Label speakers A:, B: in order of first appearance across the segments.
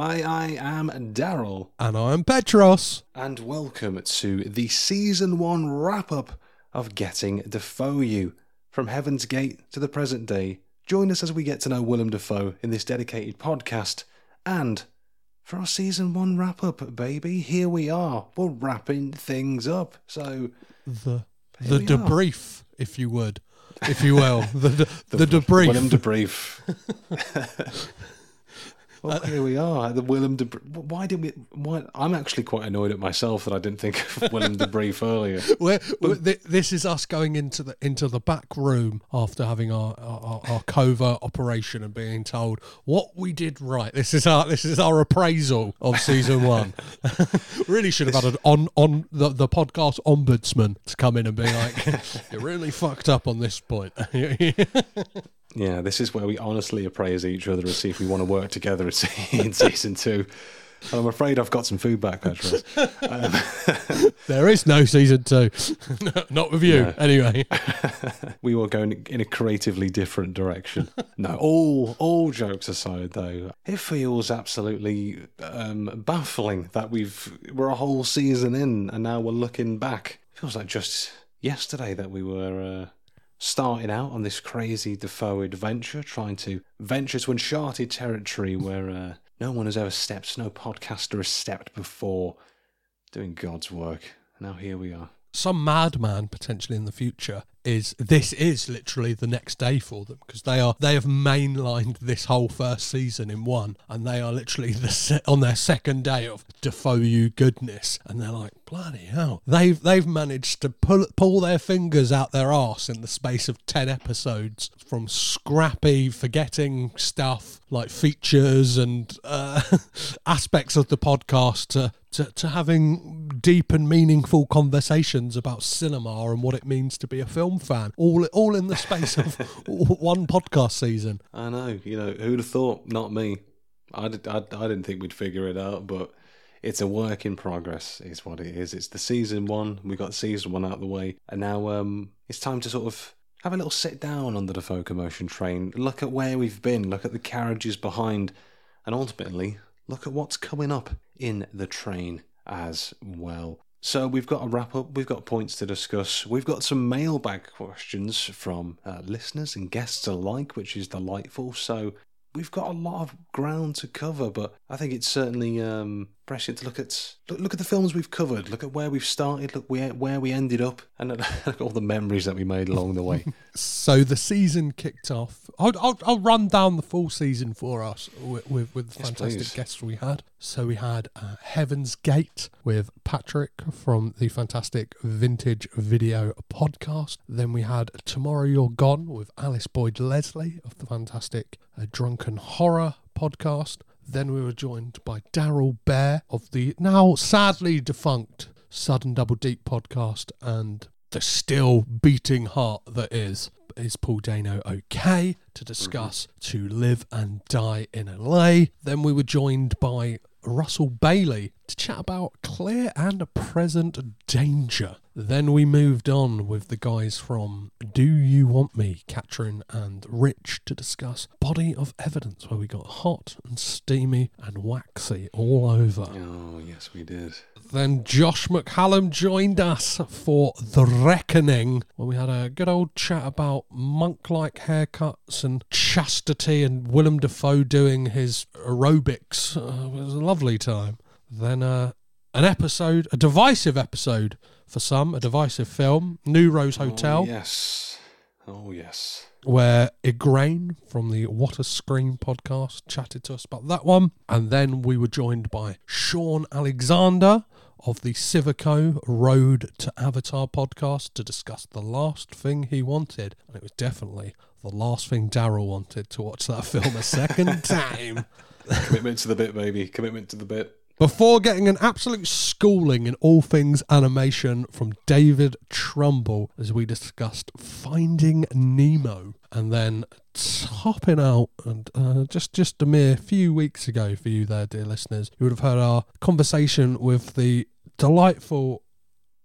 A: Hi, I am Daryl,
B: And I'm Petros.
A: and welcome to the season one wrap up of Getting Dafoe You. From Heaven's Gate to the present day, join us as we get to know Willem Dafoe in this dedicated podcast. And for our season one wrap up, baby, here we are. We're wrapping things up. So,
B: The the
A: we are.
B: debrief, if you would, if you will. The the, the, debrief.
A: Willem debrief. well, uh, here we are. The Willem debrief. Why did we? Why? I'm actually quite annoyed at myself that I didn't think of Willem debrief earlier.
B: We're, we're- thi- this is us going into the into the back room after having our, our, our covert operation and being told what we did right. This is our this is our appraisal of season one. really should have had an on on the, the podcast ombudsman to come in and be like, "You really fucked up on this point."
A: Yeah, this is where we honestly appraise each other and see if we want to work together in season two. And I'm afraid I've got some feedback, Petros.
B: there is no season two, not with you
A: No.
B: anyway.
A: we were going in a creatively different direction. No, all all jokes aside, though, it feels absolutely um, baffling that we've we're a whole season in and now we're looking back. It feels like just yesterday that we were. Uh, Starting out on this crazy Dafoe adventure, trying to venture to uncharted territory where uh, no one has ever stepped, no podcaster has stepped before, doing God's work. Now here we are.
B: Some madman potentially in the future is this is literally the next day for them because they are they have mainlined this whole first season in one and they are literally the se- on their second day of Dafoe you goodness and they're like bloody hell. They've they've managed to pull pull their fingers out their arse in the space of 10 episodes from scrappy forgetting stuff like features and uh, aspects of the podcast to to, to having deep and meaningful conversations about cinema and what it means to be a film fan, all all in the space of one podcast season.
A: I know, you know, who'd have thought? Not me. I, did, I, I didn't think we'd figure it out, but it's a work in progress, is what it is. It's the season one. We got season one out of the way, and now um, it's time to sort of have a little sit down on the Dafoe Commotion train, look at where we've been, look at the carriages behind, and ultimately look at what's coming up in the train as well. So we've got a wrap up, we've got points to discuss, we've got some mailbag questions from uh, listeners and guests alike, which is delightful. So we've got a lot of ground to cover, but I think it's certainly um, prescient to look at look, look at the films we've covered, look at where we've started, look where where we ended up, and look at all the memories that we made along the way.
B: So the season kicked off. I'll, I'll, I'll run down the full season for us with, with, with the
A: Yes,
B: fantastic
A: please.
B: guests we had. So we had uh, Heaven's Gate with Patrick from the fantastic Vintage Video podcast. Then we had Tomorrow You're Gone with Alice Boyd Leslie of the fantastic uh, Drunken Horror podcast. Then we were joined by Daryl Bear of the now sadly defunct Sudden Double Deep podcast and the still beating heart that is is Paul Dano okay to discuss to live and die in LA. Then we were joined by Russell Bailey to chat about clear and present danger. Then we moved on with the guys from Do You Want Me, Katrin and Rich, to discuss Body of Evidence, where we got hot and steamy and waxy all over.
A: oh yes, we did.
B: Then Josh McCallum joined us for The Reckoning, where we had a good old chat about monk like haircuts and chastity and Willem Dafoe doing his aerobics. Uh, it was a lovely time. Then uh, an episode, a divisive episode for some, a divisive film, New Rose Hotel
A: Oh, yes. Oh yes.
B: where Igraine from the What a Scream podcast chatted to us about that one. And then we were joined by Sean Alexander of the Civico Road to Avatar podcast to discuss the last thing he wanted. And it was definitely the last thing Daryl wanted to watch that film a second time.
A: Commitment to the bit, baby. Commitment to the bit.
B: Before getting an absolute schooling in all things animation from David Trumbull as we discussed Finding Nemo, and then topping out, and uh, just just a mere few weeks ago for you there, dear listeners, you would have heard our conversation with the delightful,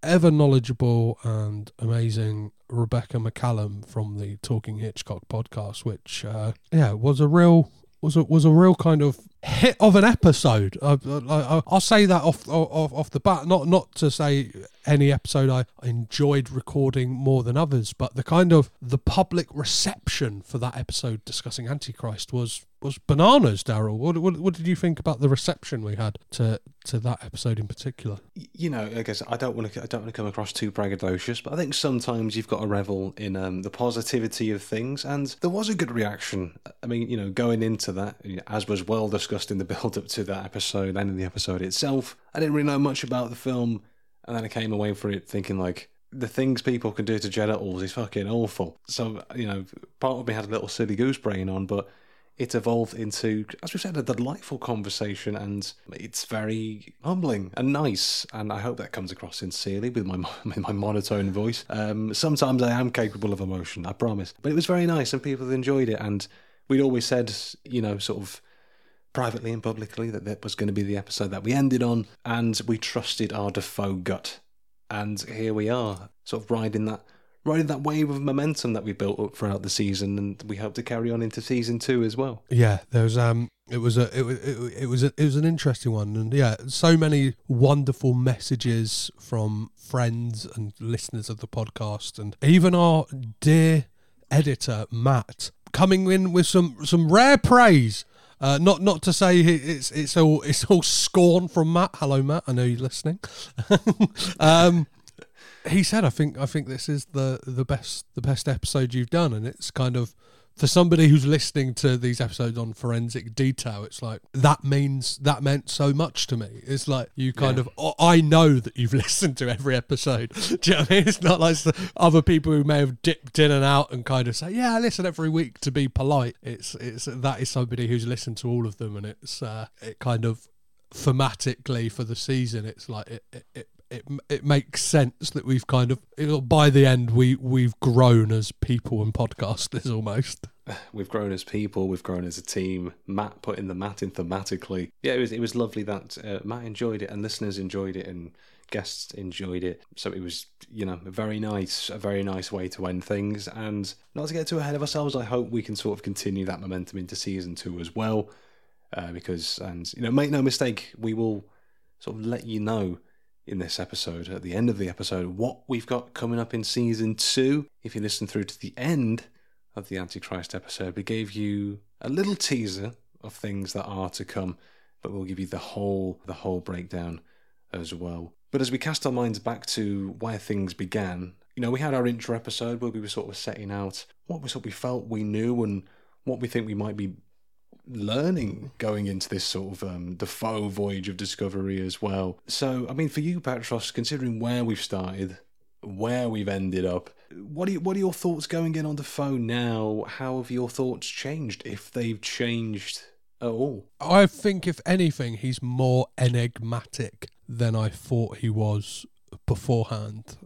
B: ever knowledgeable and amazing Rebecca McCallum from the Talking Hitchcock podcast, which uh, yeah was a real was a was a real kind of hit of an episode. I, I, I'll say that off, off off the bat. Not not to say any episode I enjoyed recording more than others, but the kind of the public reception for that episode discussing Antichrist was was bananas. Daryl, what, what what did you think about the reception we had to to that episode in particular?
A: You know, I guess I don't want to I don't want to come across too braggadocious, but I think sometimes you've got to revel in um, the positivity of things, and there was a good reaction. I mean, you know, going into that, as was well discussed in the build up to that episode and in the episode itself, I didn't really know much about the film and then I came away from it thinking like the things people can do to genitals is fucking awful. So you know, part of me had a little silly goose brain on, but it evolved into, as we said, a delightful conversation, and it's very humbling and nice. And I hope that comes across sincerely with my with my monotone voice. Um, sometimes I am capable of emotion, I promise. But it was very nice, and people enjoyed it. And we'd always said, you know, sort of privately and publicly that that was going to be the episode that we ended on, and we trusted our Dafoe gut. And here we are, sort of riding that riding that wave of momentum that we built up throughout the season, and we hope to carry on into season two as well.
B: Yeah, there was um, it was a it was it, was a, it was an interesting one, and yeah, so many wonderful messages from friends and listeners of the podcast, and even our dear editor Matt coming in with some some rare praise uh, not not to say it's it's all it's all scorn from Matt. Hello, Matt. I know you're listening. um, he said, "I think I think this is the the best the best episode you've done," and it's kind of for somebody who's listening to these episodes on forensic detail, it's like that means that meant so much to me. It's like you kind yeah. of I know that you've listened to every episode. Do you know what I mean? It's not like other people who may have dipped in and out and kind of say, "Yeah, I listen every week to be polite." It's it's that is somebody who's listened to all of them, and it's uh, it kind of thematically for the season. It's like it, it, it it it makes sense that we've kind of by the end we we've grown as people and podcasters almost.
A: We've grown as people. We've grown as a team. Matt putting the Matt in thematically. Yeah, it was it was lovely that uh, Matt enjoyed it and listeners enjoyed it and guests enjoyed it. So it was you know a very nice, a very nice way to end things. And not to get too ahead of ourselves, I hope we can sort of continue that momentum into season two as well. Uh, because and you know make no mistake, we will sort of let you know in this episode, at the end of the episode, what we've got coming up in season two. If you listen through to the end of the Antichrist episode, we gave you a little teaser of things that are to come, but we'll give you the whole the whole breakdown as well. But as we cast our minds back to where things began, you know, we had our intro episode where we were sort of setting out what sort of we felt we knew and what we think we might be learning going into this sort of um, Dafoe voyage of discovery as well. So, I mean, for you, Petros, considering where we've started, where we've ended up, what are what are your thoughts going in on Dafoe now? How have your thoughts changed, if they've changed at all?
B: I think, if anything, he's more enigmatic than I thought he was beforehand.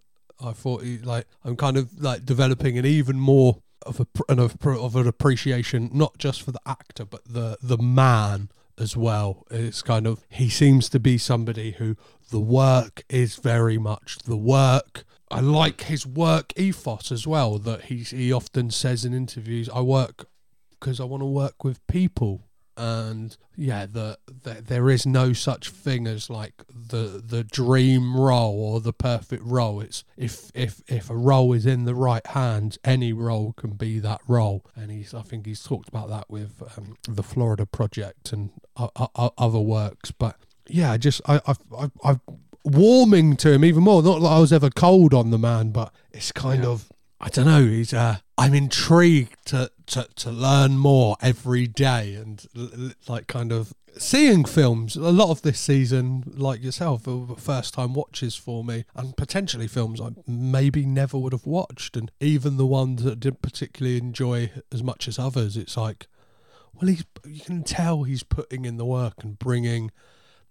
B: I thought he like I'm kind of like developing an even more of a and of, of an appreciation not just for the actor but the the man as well. It's kind of he seems to be somebody who the work is very much the work. I like his work ethos as well. That he he often says in interviews, "I work because I want to work with people." And yeah, the, the, there is no such thing as like the the dream role or the perfect role. It's if if if a role is in the right hands, any role can be that role. And he's I think he's talked about that with um, the Florida Project and uh, uh, other works. But yeah, just I I I. I warming to him even more. Not that I was ever cold on the man, but it's kind yeah. of I don't know. He's uh, I'm intrigued to, to to learn more every day and like kind of seeing films. A lot of this season, like yourself, first time watches for me, and potentially films I maybe never would have watched, and even the ones that didn't particularly enjoy as much as others. It's like, well, he's you can tell he's putting in the work and bringing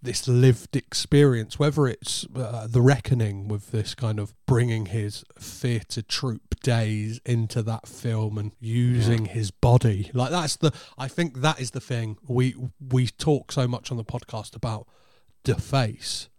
B: this lived experience, whether it's uh, the reckoning with this kind of bringing his theatre troupe days into that film and using yeah. his body, like that's the. I think that is the thing we we talk so much on the podcast about deface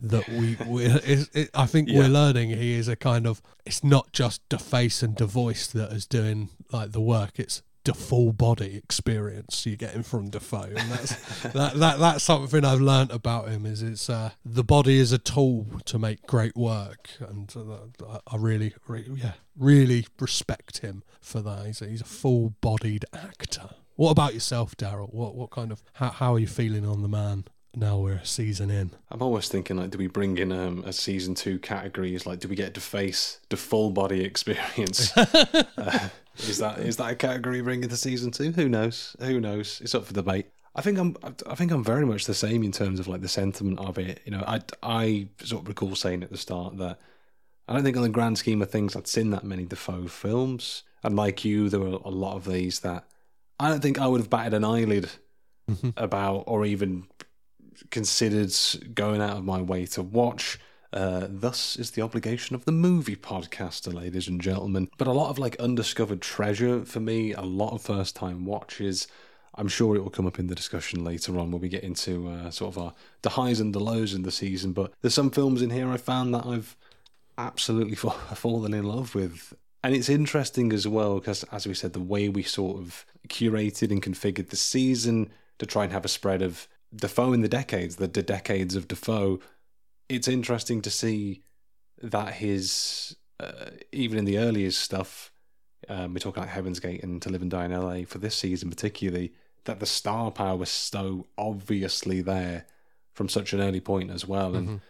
B: that we, we it, it, I think yeah. we're learning he is a kind of it's not just deface and devoice that is doing like the work it's the full body experience you're getting from Dafoe. and that's that, that that's something I've learnt about him. Is it's uh, the body is a tool to make great work, and uh, I really, really, yeah, really respect him for that. He's a, he's a full bodied actor. What about yourself, Daryl? What what kind of how how are you feeling on the man? Now we're season in.
A: I'm always thinking like, do we bring in um, a season two categories? Like, do we get to face the full body experience? uh, is that is that a category bringing to season two? Who knows? Who knows? It's up for debate. I think I'm I think I'm very much the same in terms of like the sentiment of it. You know, I I sort of recall saying at the start that I don't think on the grand scheme of things I'd seen that many Dafoe films, and like you, there were a lot of these that I don't think I would have batted an eyelid
B: Mm-hmm.
A: about or even considered going out of my way to watch. Uh, thus is the obligation of the movie podcaster, ladies and gentlemen. But a lot of like undiscovered treasure for me, a lot of first time watches. I'm sure it will come up in the discussion later on when we get into uh, sort of our, the highs and the lows in the season. But there's some films in here I found that I've absolutely fa- fallen in love with. And it's interesting as well because, as we said, the way we sort of curated and configured the season to try and have a spread of Dafoe in the decades, the, the decades of Dafoe, it's interesting to see that his, uh, even in the earliest stuff, um, we're talking like Heaven's Gate and To Live and Die in LA for this season particularly, that the star power was so obviously there from such an early point as well. And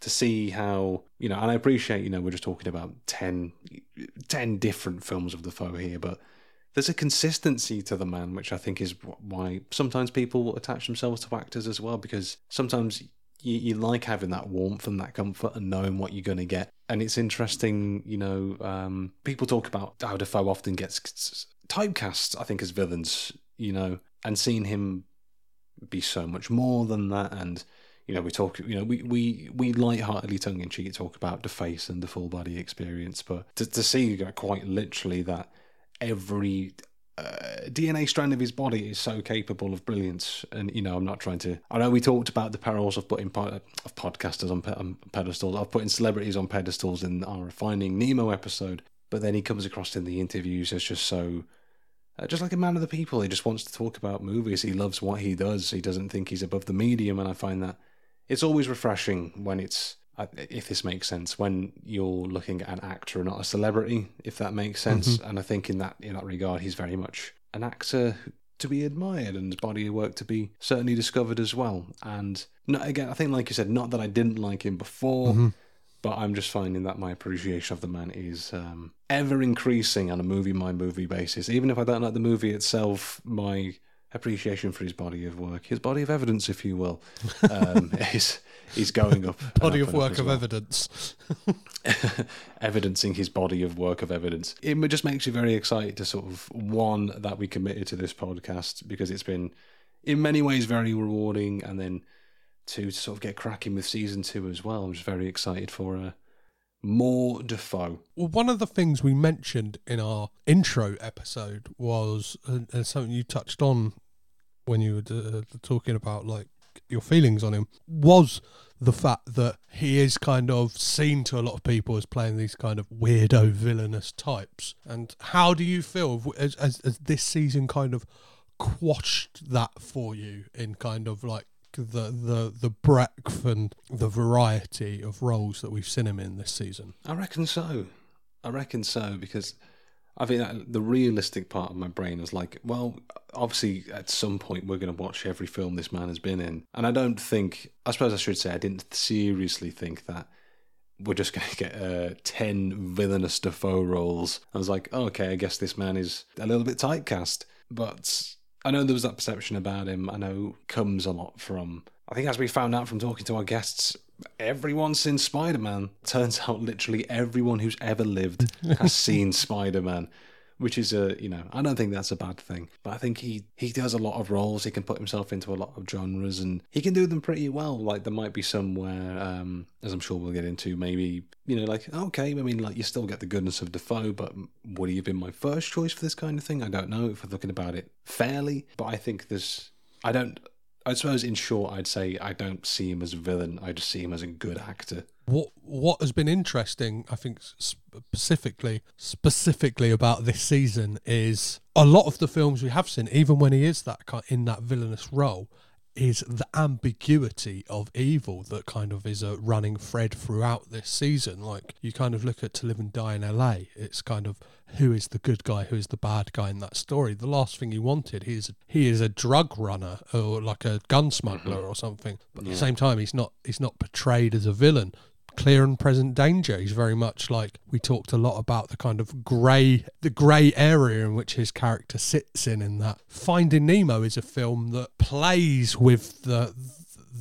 A: to see how, you know, and I appreciate, you know, we're just talking about 10, 10 different films of Dafoe here, but there's a consistency to the man, which I think is why sometimes people attach themselves to actors as well, because sometimes you, you like having that warmth and that comfort and knowing what you're going to get. And it's interesting, you know, um, people talk about how Dafoe often gets typecast, I think, as villains, you know, and seeing him be so much more than that. And, you know, we talk, you know, we, we, we lightheartedly tongue in cheek talk about the face and the full body experience, but to, to see quite literally that every uh, DNA strand of his body is so capable of brilliance. And, you know, I'm not trying to. I know we talked about the perils of putting po- of podcasters on, pe- on pedestals, of putting celebrities on pedestals in our Finding Nemo episode. But then he comes across in the interviews as just so. Uh, just like a man of the people, he just wants to talk about movies. He loves what he does. He doesn't think he's above the medium, and I find that it's always refreshing when it's if this makes sense when you're looking at an actor and not a celebrity if that makes sense. And i think in that in that regard he's very much an actor to be admired and his body of work to be certainly discovered as well. And no, again i think like you said not that i didn't like him before but i'm just finding that my appreciation of the man is um, ever increasing on a movie by movie basis. Even if i don't like the movie itself my appreciation for his body of work his body of evidence if you will um, is is going up
B: Body of work of
A: well
B: evidence.
A: evidencing his body of work of evidence. It just makes you very excited to sort of one that we committed to this podcast because it's been in many ways very rewarding, and then two to sort of get cracking with season two as well. I'm just very excited for uh, more Dafoe.
B: Well, one of the things we mentioned in our intro episode was, and, and something you touched on when you were uh, talking about like your feelings on him, was the fact that he is kind of seen to a lot of people as playing these kind of weirdo villainous types. And how do you feel as, as, as this season kind of quashed that for you in kind of like the the the breadth and the variety of roles that we've seen him in this season?
A: I reckon so. I reckon so because I think the realistic part of my brain is like, well, obviously at some point we're going to watch every film this man has been in, and I don't think. I suppose I should say I didn't seriously think that we're just going to get uh, 10 villainous Dafoe roles. I was like, oh, okay, I guess this man is a little bit typecast. But I know there was that perception about him. I know comes a lot from, I think as we found out from talking to our guests, everyone's seen Spider Man. Turns out literally everyone who's ever lived has seen Spider Man. Which is a, you know, I don't think that's a bad thing. But I think he he does a lot of roles. He can put himself into a lot of genres, and he can do them pretty well. Like there might be some where, um, as I'm sure we'll get into, maybe you know, like okay, I mean, like you still get the goodness of Dafoe, but would he have been my first choice for this kind of thing? I don't know if we're looking about it fairly, but I think there's, I don't. I suppose, in short, I'd say I don't see him as a villain. I just see him as a good actor.
B: What what has been interesting, I think, specifically specifically about this season is a lot of the films we have seen, even when he is that in that villainous role, is the ambiguity of evil that kind of is a running thread throughout this season. Like you kind of look at To Live and Die in LA, it's kind of who is the good guy, who is the bad guy in that story. The last thing he wanted, he is he is a drug runner or like a gun smuggler mm-hmm. or something. But yeah. at the same time, he's not he's not portrayed as a villain clear and present danger. He's very much like we talked a lot about the kind of grey the grey area in which his character sits in in that Finding Nemo is a film that plays with the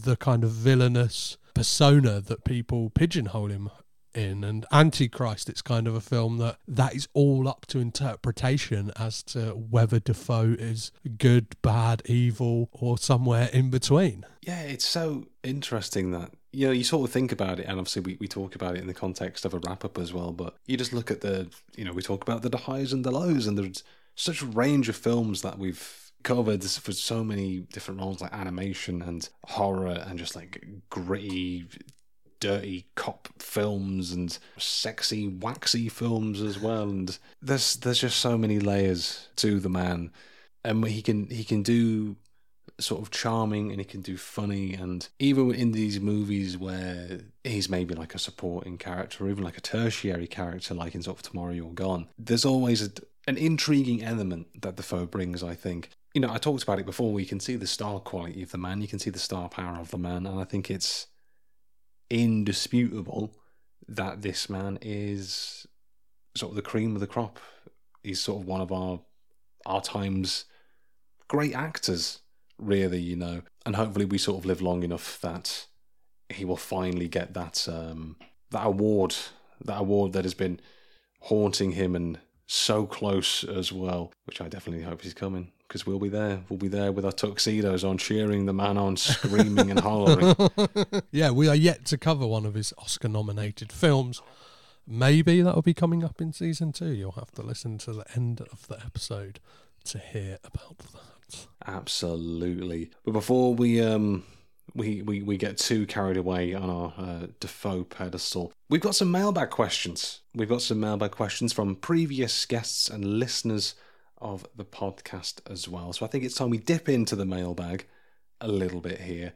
B: the kind of villainous persona that people pigeonhole him in and antichrist it's kind of a film that that is all up to interpretation as to whether dafoe is good bad evil or somewhere in between
A: yeah it's so interesting that you know, you sort of think about it, and obviously we, we talk about it in the context of a wrap up as well, but you just look at the, you know, we talk about the highs and the lows, and there's such a range of films that we've covered for so many different roles, like animation and horror, and just like gritty, dirty cop films and sexy, waxy films as well. And there's there's just so many layers to the man, and he can he can do sort of charming and he can do funny. And even in these movies where he's maybe like a supporting character or even like a tertiary character like in sort of Tomorrow You're Gone there's always a, an intriguing element that Dafoe brings I think. You know I talked about it before. We can see the star quality of the man. You can see the star power of the man. And I think it's indisputable that this man is sort of the cream of the crop. He's sort of one of our our time's great actors really, you know. And hopefully, we sort of live long enough that he will finally get that um, that award, that award that has been haunting him and so close as well. Which I definitely hope he's coming because we'll be there. We'll be there with our tuxedos on, cheering the man on, screaming and hollering.
B: yeah, we are yet to cover one of his Oscar-nominated films. Maybe that'll be coming up in season two. You'll have to listen to the end of the episode to hear about that.
A: Absolutely. But before we um we, we, we get too carried away on our uh, Dafoe pedestal. We've got some mailbag questions. We've got some mailbag questions from previous guests and listeners of the podcast as well. So I think it's time we dip into the mailbag a little bit here.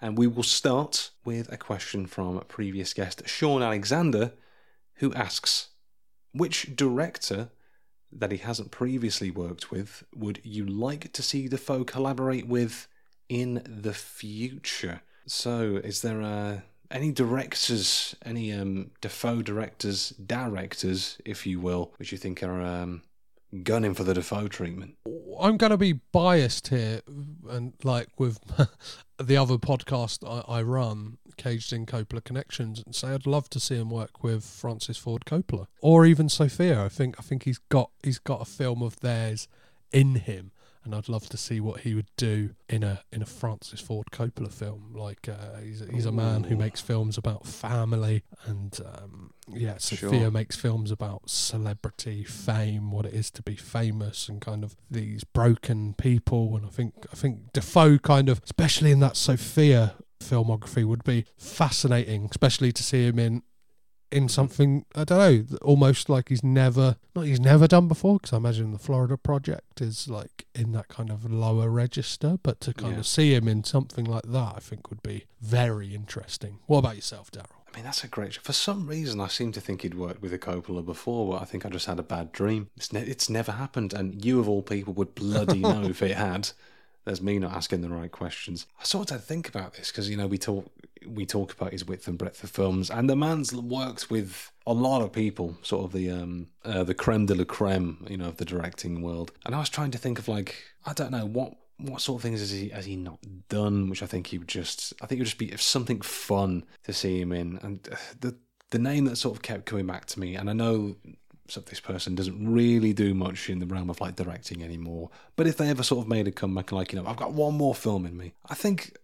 A: And we will start with a question from previous guest Sean Alexander, who asks Which director that he hasn't previously worked with would you like to see Dafoe collaborate with in the future? So, is there uh, any directors, any um, Dafoe directors, directors, if you will, which you think are um, gunning for the Dafoe treatment?
B: I'm going to be biased here, and like with the other podcast I, I run, Caged in Coppola Connections and say I'd love to see him work with Francis Ford Coppola or even Sofia. I think I think he's got he's got a film of theirs in him and I'd love to see what he would do in a in a Francis Ford Coppola film. Like uh, he's he's a man who makes films about family, and um, yeah, sure. makes films about celebrity, fame, what it is to be famous, and kind of these broken people. And I think I think Dafoe kind of, especially in that Sofia filmography, would be fascinating, especially to see him in in something I don't know, almost like he's never not he's never done before. Because I imagine the Florida Project is like in that kind of lower register, but to kind yeah. of see him in something like that, I think would be very interesting. What about yourself, Daryl?
A: I mean, that's a great. For some reason, I seem to think he'd worked with a Coppola before, but I think I just had a bad dream. It's ne- it's never happened, and you of all people would bloody know if it had. There's me not asking the right questions. I sort of think about this because you know we talk we talk about his width and breadth of films, and the man's worked with a lot of people, sort of the um uh, the creme de la creme, you know, of the directing world. And I was trying to think of like I don't know what what sort of things has he has he not done? Which I think he would just I think it would just be something fun to see him in, and uh, the the name that sort of kept coming back to me, and I know so this person doesn't really do much in the realm of like directing anymore. But if they ever sort of made a comeback, like you know, I've got one more film in me, I think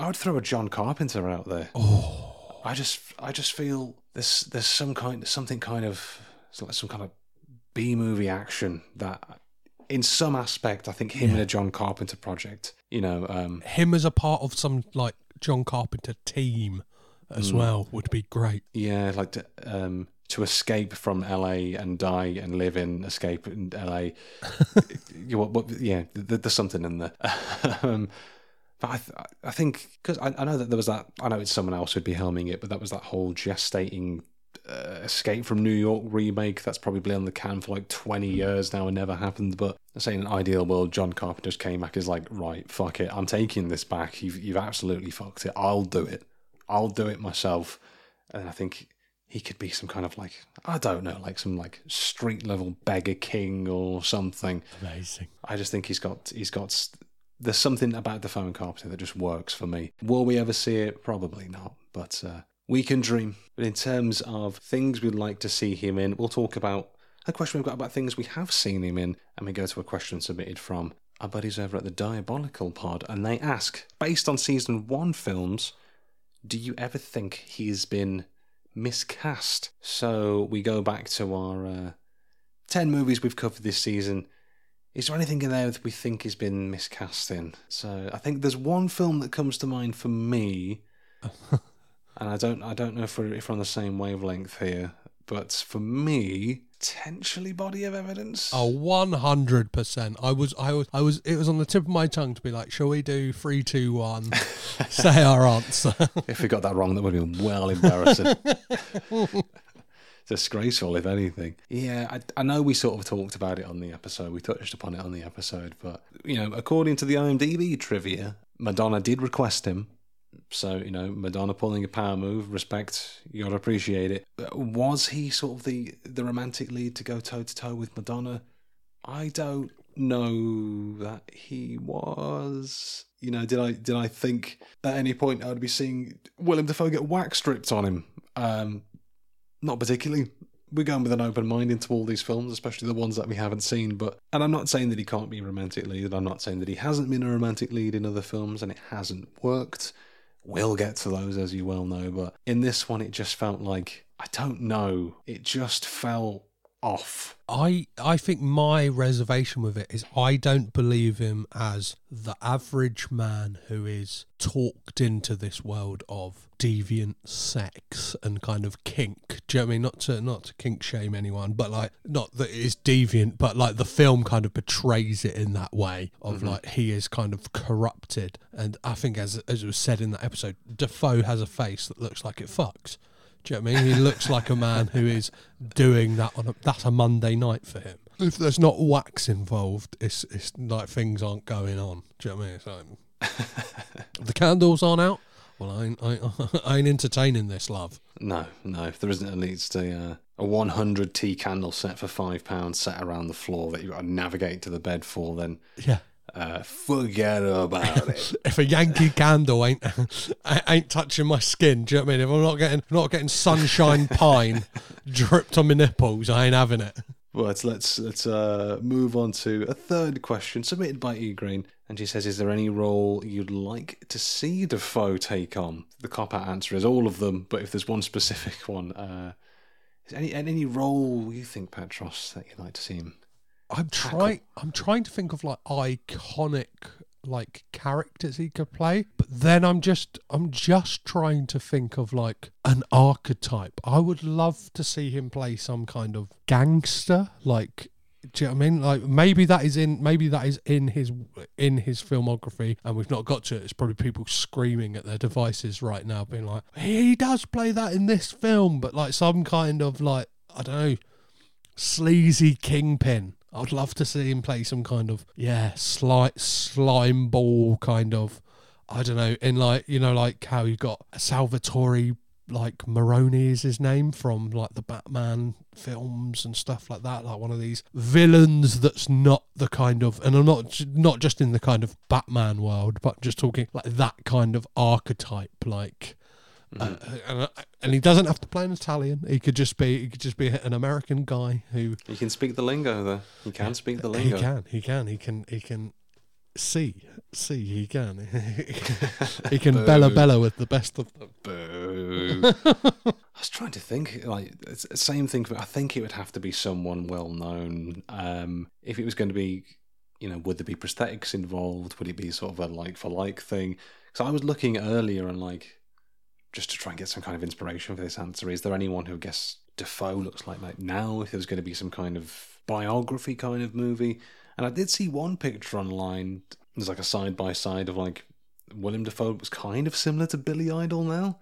A: I would throw a John Carpenter out there.
B: Oh,
A: I just, I just feel there's there's some kind, something kind of like some kind of B movie action that in some aspect, I think him
B: Yeah.
A: and a John Carpenter project. You know, um,
B: Him as a part of some like John Carpenter team as
A: Mm.
B: well would be great.
A: yeah, like to, um, to escape from LA and die and live in escape in LA. you, what, what, yeah, there's something in there. um, but I, th- I think because I, I know that there was that. I know it's someone else who'd be helming it, but that was that whole gestating uh, Escape from New York remake. That's probably been on the can for like 20 years now and never happened. But I say in an ideal world, John Carpenter just came back is like, right, fuck it, I'm taking this back. You've you've absolutely fucked it. I'll do it. I'll do it myself. And I think he could be some kind of like I don't know, like some like street level beggar king or something.
B: Amazing.
A: I just think he's got he's got there's something about the phone Carpenter that just works for me. Will we ever see it? Probably not, but uh, we can dream. But in terms of things we'd like to see him in, we'll talk about a question we've got about things we have seen him in, and we go to a question submitted from our buddies over at the Diabolical Pod, and they ask, based on season one films, do you ever think he's been miscast? So we go back to our uh, 10 movies we've covered this season. Is there anything in there that we think has been miscast in? So I think there's one film that comes to mind for me, and I don't I don't know if we're, if we're on the same wavelength here, but for me, potentially Body of Evidence.
B: Oh, one hundred percent. I was, I was, I was. It was on the tip of my tongue to be like, "Shall we do three, two, one? say our answer."
A: If we got that wrong, that would have been well embarrassing. Disgraceful, if anything. Yeah, I, I know we sort of talked about it on the episode. We touched upon it on the episode, but you know, according to the IMDb trivia, Madonna did request him. So you know, Madonna pulling a power move, respect. You gotta appreciate it. Uh, Was he sort of the the romantic lead to go toe to toe with Madonna? I don't know that he was. You know, did I did I think at any point I'd be seeing Willem Dafoe get wax stripped on him? Um, not particularly. We're going with an open mind into all these films, especially the ones that we haven't seen. But and I'm not saying that he can't be a romantic lead. I'm not saying that he hasn't been a romantic lead in other films and it hasn't worked. We'll get to those as you well know, but in this one, it just felt like I don't know. It just felt off.
B: I I think my reservation with it is I don't believe him as the average man who is talked into this world of deviant sex and kind of kink. Do you know what I mean? Not to not to kink shame anyone, but like not that it is deviant, but like the film kind of portrays it in that way of mm-hmm. like he is kind of corrupted. And I think as as it was said in that episode, Dafoe has a face that looks like it fucks. Do you know what I mean? He looks like a man who is doing that on a that's a Monday night for him. If there's not wax involved, it's it's like things aren't going on. Do you know what I mean? It's like, the candles aren't out. Well, I ain't, I, I ain't entertaining this, love.
A: No, no. If there isn't at least a uh, a 100 T candle set for five pounds set around the floor that you've got to navigate to the bed for, then
B: Yeah.
A: Uh, forget about it.
B: If a Yankee candle ain't ain't touching my skin, do you know what I mean? If I'm not getting not getting sunshine pine dripped on my nipples, I ain't having it.
A: But let's let's uh, move on to a third question submitted by Igraine, and she says, "Is there any role you'd like to see Dafoe take on?" The cop out answer is all of them, but if there's one specific one, uh, is any any role you think Petros that you'd like to see him?
B: I'm trying. I'm trying to think of like iconic like characters he could play, but then I'm just I'm just trying to think of like an archetype. I would love to see him play some kind of gangster, like. Do you know what I mean? Like maybe that is in maybe that is in his in his filmography, and we've not got to it. It's probably people screaming at their devices right now, being like, "He does play that in this film," but like some kind of like I don't know, sleazy kingpin. I would love to see him play some kind of yeah, slight slime ball kind of. I don't know, in like you know, like how you got Salvatore like Maroni is his name from like the Batman films and stuff like that. Like one of these villains that's not the kind of, and I'm not not just in the kind of Batman world, but just talking like that kind of archetype, like. Uh, and, and he doesn't have to play an Italian. He could just be he could just be an American guy who
A: he can speak the lingo, though. he can speak the lingo.
B: he can he can he can he can see see he can he can bella bella with the best of them.
A: Boo. I was trying to think, like, it's the same thing. For, I think it would have to be someone well known. Um, if it was going to be you know, would there be prosthetics involved? Would it be sort of a like for like thing? Because I was looking earlier and like just to try and get some kind of inspiration for this answer. Is there anyone who guess Dafoe looks like like now? If there was going to be some kind of biography kind of movie, and I did see one picture online. There's like a side by side of like William Dafoe was kind of similar to Billy Idol now.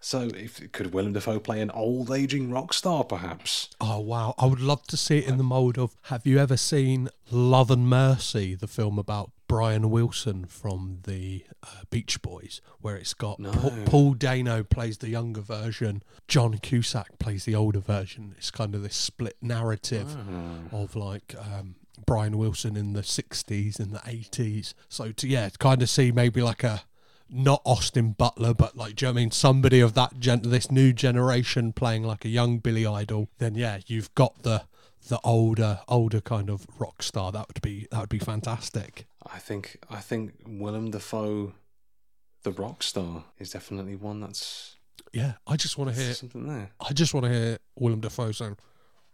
A: So, if could Willem Dafoe play an old aging rock star, perhaps?
B: Oh wow, I would love to see it in the mold of. Have you ever seen Love and Mercy, the film about Brian Wilson from the uh, Beach Boys, where it's got
A: No.
B: Pa- Paul Dano plays the younger version, John Cusack plays the older version. It's kind of this split narrative
A: Ah.
B: of like um, Brian Wilson in the '60s and the '80s. So to yeah, kind of see maybe like a not Austin Butler, but like, do you know what I mean? Somebody of that gen- this new generation playing like a young Billy Idol. Then yeah, you've got the the older older kind of rock star. That would be that would be fantastic.
A: I think I think Willem Dafoe, the rock star, is definitely one that's
B: Yeah, I just want to hear.
A: something there.
B: I just want to hear Willem Dafoe saying,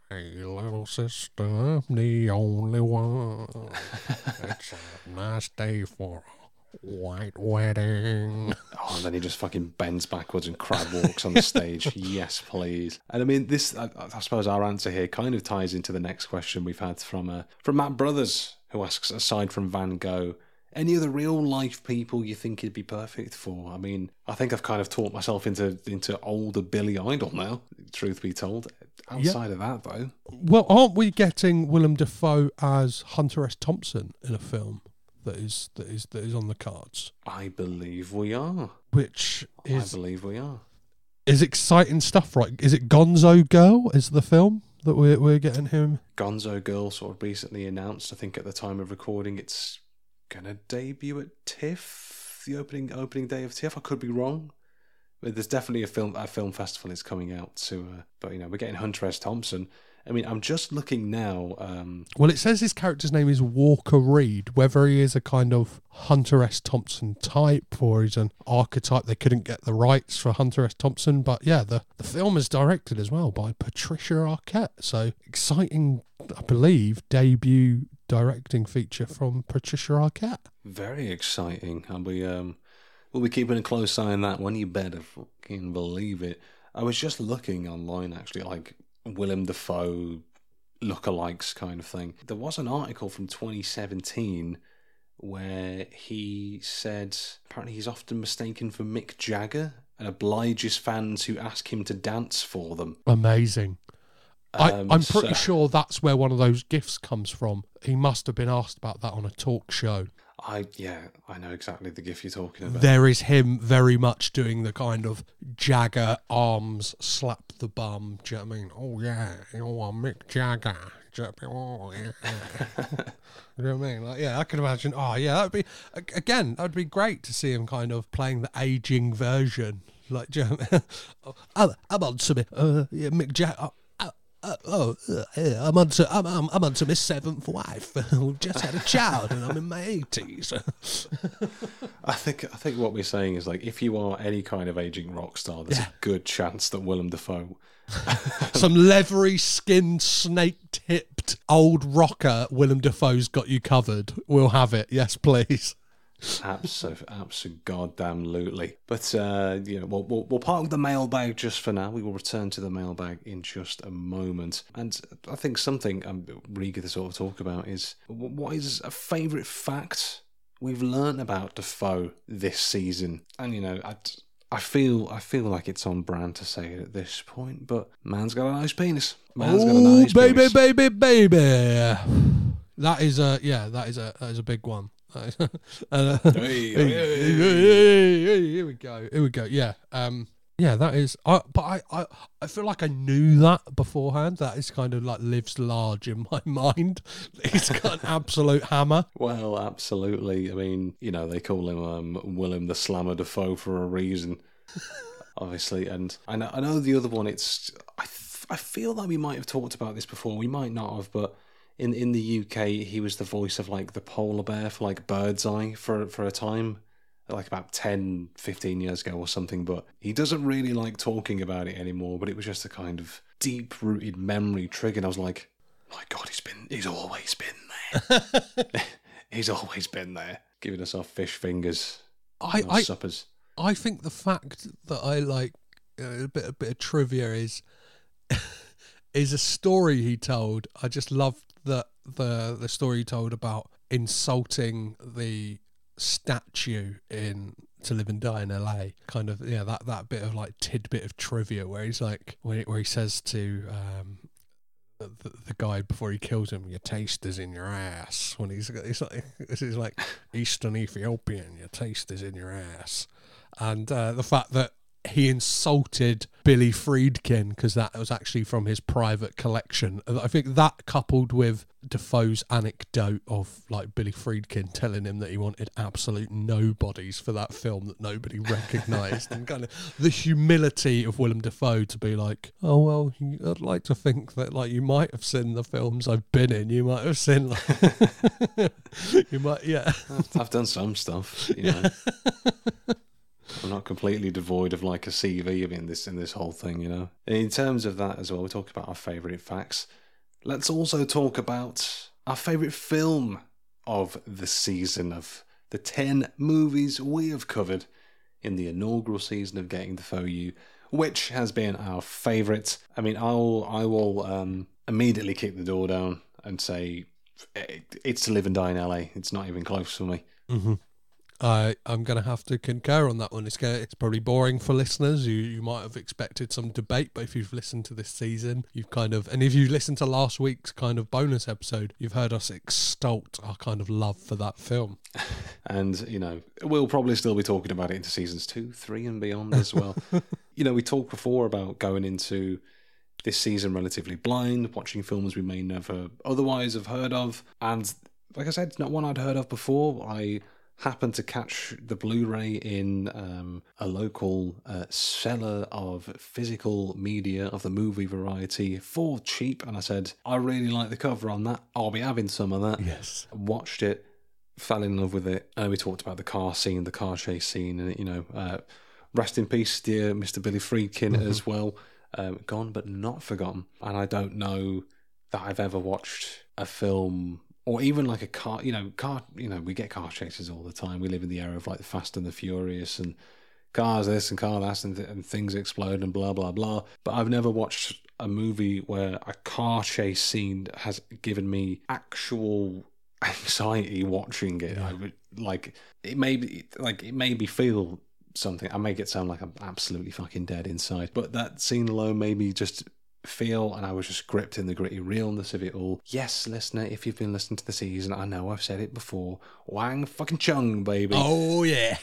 B: "Hey, little sister, I'm the only one. it's a nice day for a white wedding."
A: Oh, and then he just fucking bends backwards and crab walks on the stage. yes, please. And I mean, this. I, I suppose our answer here kind of ties into the next question we've had from uh, from Matt Brothers, who asks, aside from Van Gogh, any other real life people you think he'd be perfect for? I mean, I think I've kind of taught myself into into older Billy Idol now. Truth be told, outside of that though,
B: Well, aren't we getting Willem Dafoe as Hunter S. Thompson in a film that is that is that is on the cards,
A: I believe we are.
B: which
A: I believe we are.
B: is exciting stuff, right? Is it Gonzo Girl? Is the film that we're we're getting him?
A: Gonzo Girl sort of recently announced. I think at the time of recording, it's gonna debut at TIFF, the opening opening day of TIFF. I could be wrong, but there's definitely a film a film festival is coming out to. Uh, but you know, we're getting Hunter S. Thompson. I mean, I'm just looking now. Um,
B: Well, it says his character's name is Walker Reed. Whether he is a kind of Hunter S. Thompson type or he's an archetype, they couldn't get the rights for Hunter S. Thompson. But yeah, the, the film is directed as well by Patricia Arquette. So exciting, I believe, debut directing feature from Patricia Arquette.
A: very exciting, and we um, we'll be keeping a close eye on that one. You better fucking believe it. I was just looking online actually, like Willem Dafoe lookalikes kind of thing. There was an article from 2017 where he said apparently he's often mistaken for Mick Jagger and obliges fans who ask him to dance for them.
B: Amazing.
A: Um,
B: I, I'm pretty
A: so-
B: sure that's where one of those gifts comes from. He must have been asked about that on a talk show.
A: I yeah, I know exactly the gif you're talking about.
B: There is him very much doing the kind of Jagger arms slap the bum. Do you know what I mean? Oh yeah, you're Mick Jagger. Do you know what I mean? Oh, yeah. you know what I mean? Like, yeah, I can imagine. Oh yeah, that'd be again. That'd be great to see him kind of playing the aging version. Like, do you know what I mean? oh, I'm, I'm on to me. Uh, yeah, Mick Jagger. Uh, oh, uh, I'm on to I'm, I'm, I'm on to my seventh wife. We've just had a child, and I'm in my eighties.
A: I think I think what we're saying is like if you are any kind of aging rock star, there's
B: Yeah.
A: a good chance that Willem Dafoe
B: Some leathery skinned, snake tipped old rocker Willem Dafoe's got you covered. We'll have it. Yes, please.
A: Absolutely, absolutely, goddamn lootly. But uh, you know, we'll, we'll we'll park the mailbag just for now. We will return to the mailbag in just a moment. And I think something I'm eager to sort of talk about is what is a favourite fact we've learnt about Dafoe this season. And you know, I, I feel I feel like it's on brand to say it at this point, but man's got a nice penis. Man's got a
B: oh,
A: nice
B: baby,
A: penis.
B: baby, baby. That is a yeah. That is a that is a big one. Is- uh,
A: hey,
B: hey,
A: hey,
B: here we go. Here we go. Yeah. Um. Yeah, that is. I, but I, I, I feel like I knew that beforehand. That is kind of like lives large in my mind. He's got an absolute hammer.
A: Well, absolutely. I mean, you know, they call him um, Willem the Slammer Dafoe for a reason, obviously. And I know, I know the other one. It's I, th- I feel that we might have talked about this before. We might not have, but in in the UK, he was the voice of like the polar bear for like Birdseye for for a time. Like about 10, 15 years ago or something, but he doesn't really like talking about it anymore. But it was just a kind of deep rooted memory trigger. And I was like, my God, he's been, he's always been there. He's always been there, giving us our fish fingers,
B: I,
A: our
B: I,
A: suppers.
B: I think the fact that I like uh, a bit a bit of trivia is is a story he told. I just loved the the the story told about insulting the statue in to live and die in LA. Kind of yeah, that that bit of like tidbit of trivia where he's like where where he says to um the, the guy before he kills him, your taste is in your ass. When he's it's like this is like Eastern Ethiopian, your taste is in your ass, and uh, the fact that he insulted Billy Friedkin because that was actually from his private collection. I think that coupled with Dafoe's anecdote of like Billy Friedkin telling him that he wanted absolute nobodies for that film that nobody recognised, and kind of the humility of Willem Dafoe to be like, oh well, I'd like to think that like you might have seen the films I've been in, you might have seen, like, you might, yeah,
A: I've, I've done some stuff, you know. I'm not completely devoid of like a CV in this in this whole thing, you know. In terms of that as well, we talk about our favourite facts. Let's also talk about our favourite film of the season of the ten movies we have covered in the inaugural season of Getting Dafoe You, which has been our favourite. I mean, I'll I will um, immediately kick the door down and say it's to live and die in LA. It's not even close for me.
B: Mm-hmm. I I'm going to have to concur on that one. It's gonna, it's probably boring for listeners. You you might have expected some debate, but if you've listened to this season, you've kind of and if you listened to last week's kind of bonus episode, you've heard us extol our kind of love for that film.
A: and you know we'll probably still be talking about it into seasons two, three, and beyond as well. you know we talked before about going into this season relatively blind, watching films we may never otherwise have heard of, and like I said, it's not one I'd heard of before. I happened to catch the Blu-ray in um, a local uh, seller of physical media of the movie variety for cheap, and I said, "I really like the cover on that. I'll be having some of that."
B: Yes,
A: watched it, fell in love with it. Uh, we talked about the car scene, the car chase scene, and you know, uh, rest in peace, dear Mr. Billy Friedkin mm-hmm. as well. Um, gone but not forgotten, and I don't know that I've ever watched a film or even like a car you know car you know we get car chases all the time. We live in the era of like the fast and the furious and cars this and car that and, th- and things explode and blah blah blah. But i've never watched a movie where a car chase scene has given me actual anxiety watching it. Yeah. i would like it may be like it made me feel something. I make it sound like i'm absolutely fucking dead inside but that scene alone made me just feel, and I was just gripped in the gritty realness of it all. Yes, listener, if you've been listening to the season, I know I've said it before. Wang fucking chung, baby.
B: Oh, yeah.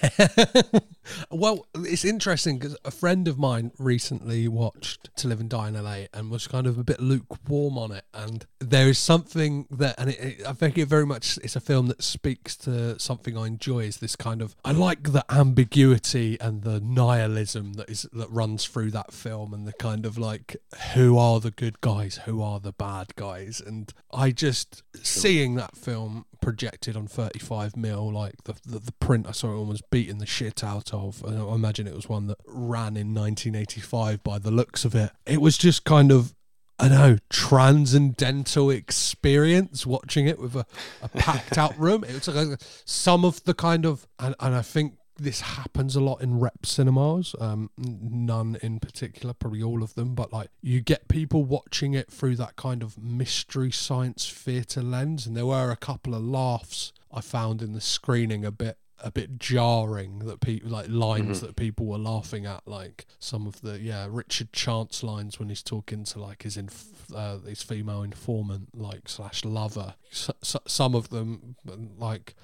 B: well, it's interesting because a friend of mine recently watched To Live and Die in LA and was kind of a bit lukewarm on it. And there is something that, and it, it, I think it very much, it's a film that speaks to something I enjoy is this kind of, I like the ambiguity and the nihilism that is, that runs through that film and the kind of like, who who are the good guys, who are the bad guys, and I just sure. seeing that film projected on 35 mil, like the, the, the print I saw it was beating the shit out of. And I imagine it was one that ran in 1985 by the looks of it. It was just kind of I know, transcendental experience watching it with a, a packed out room. It was like some of the kind of, and, and I think this happens a lot in rep cinemas. Um, none in particular, probably all of them, but like you get people watching it through that kind of mystery science theatre lens, and there were a couple of laughs I found in the screening a bit a bit jarring that people like lines mm-hmm. that people were laughing at like some of the yeah Richard Chance lines when he's talking to like his inf- uh, his female informant like slash lover so, some of them like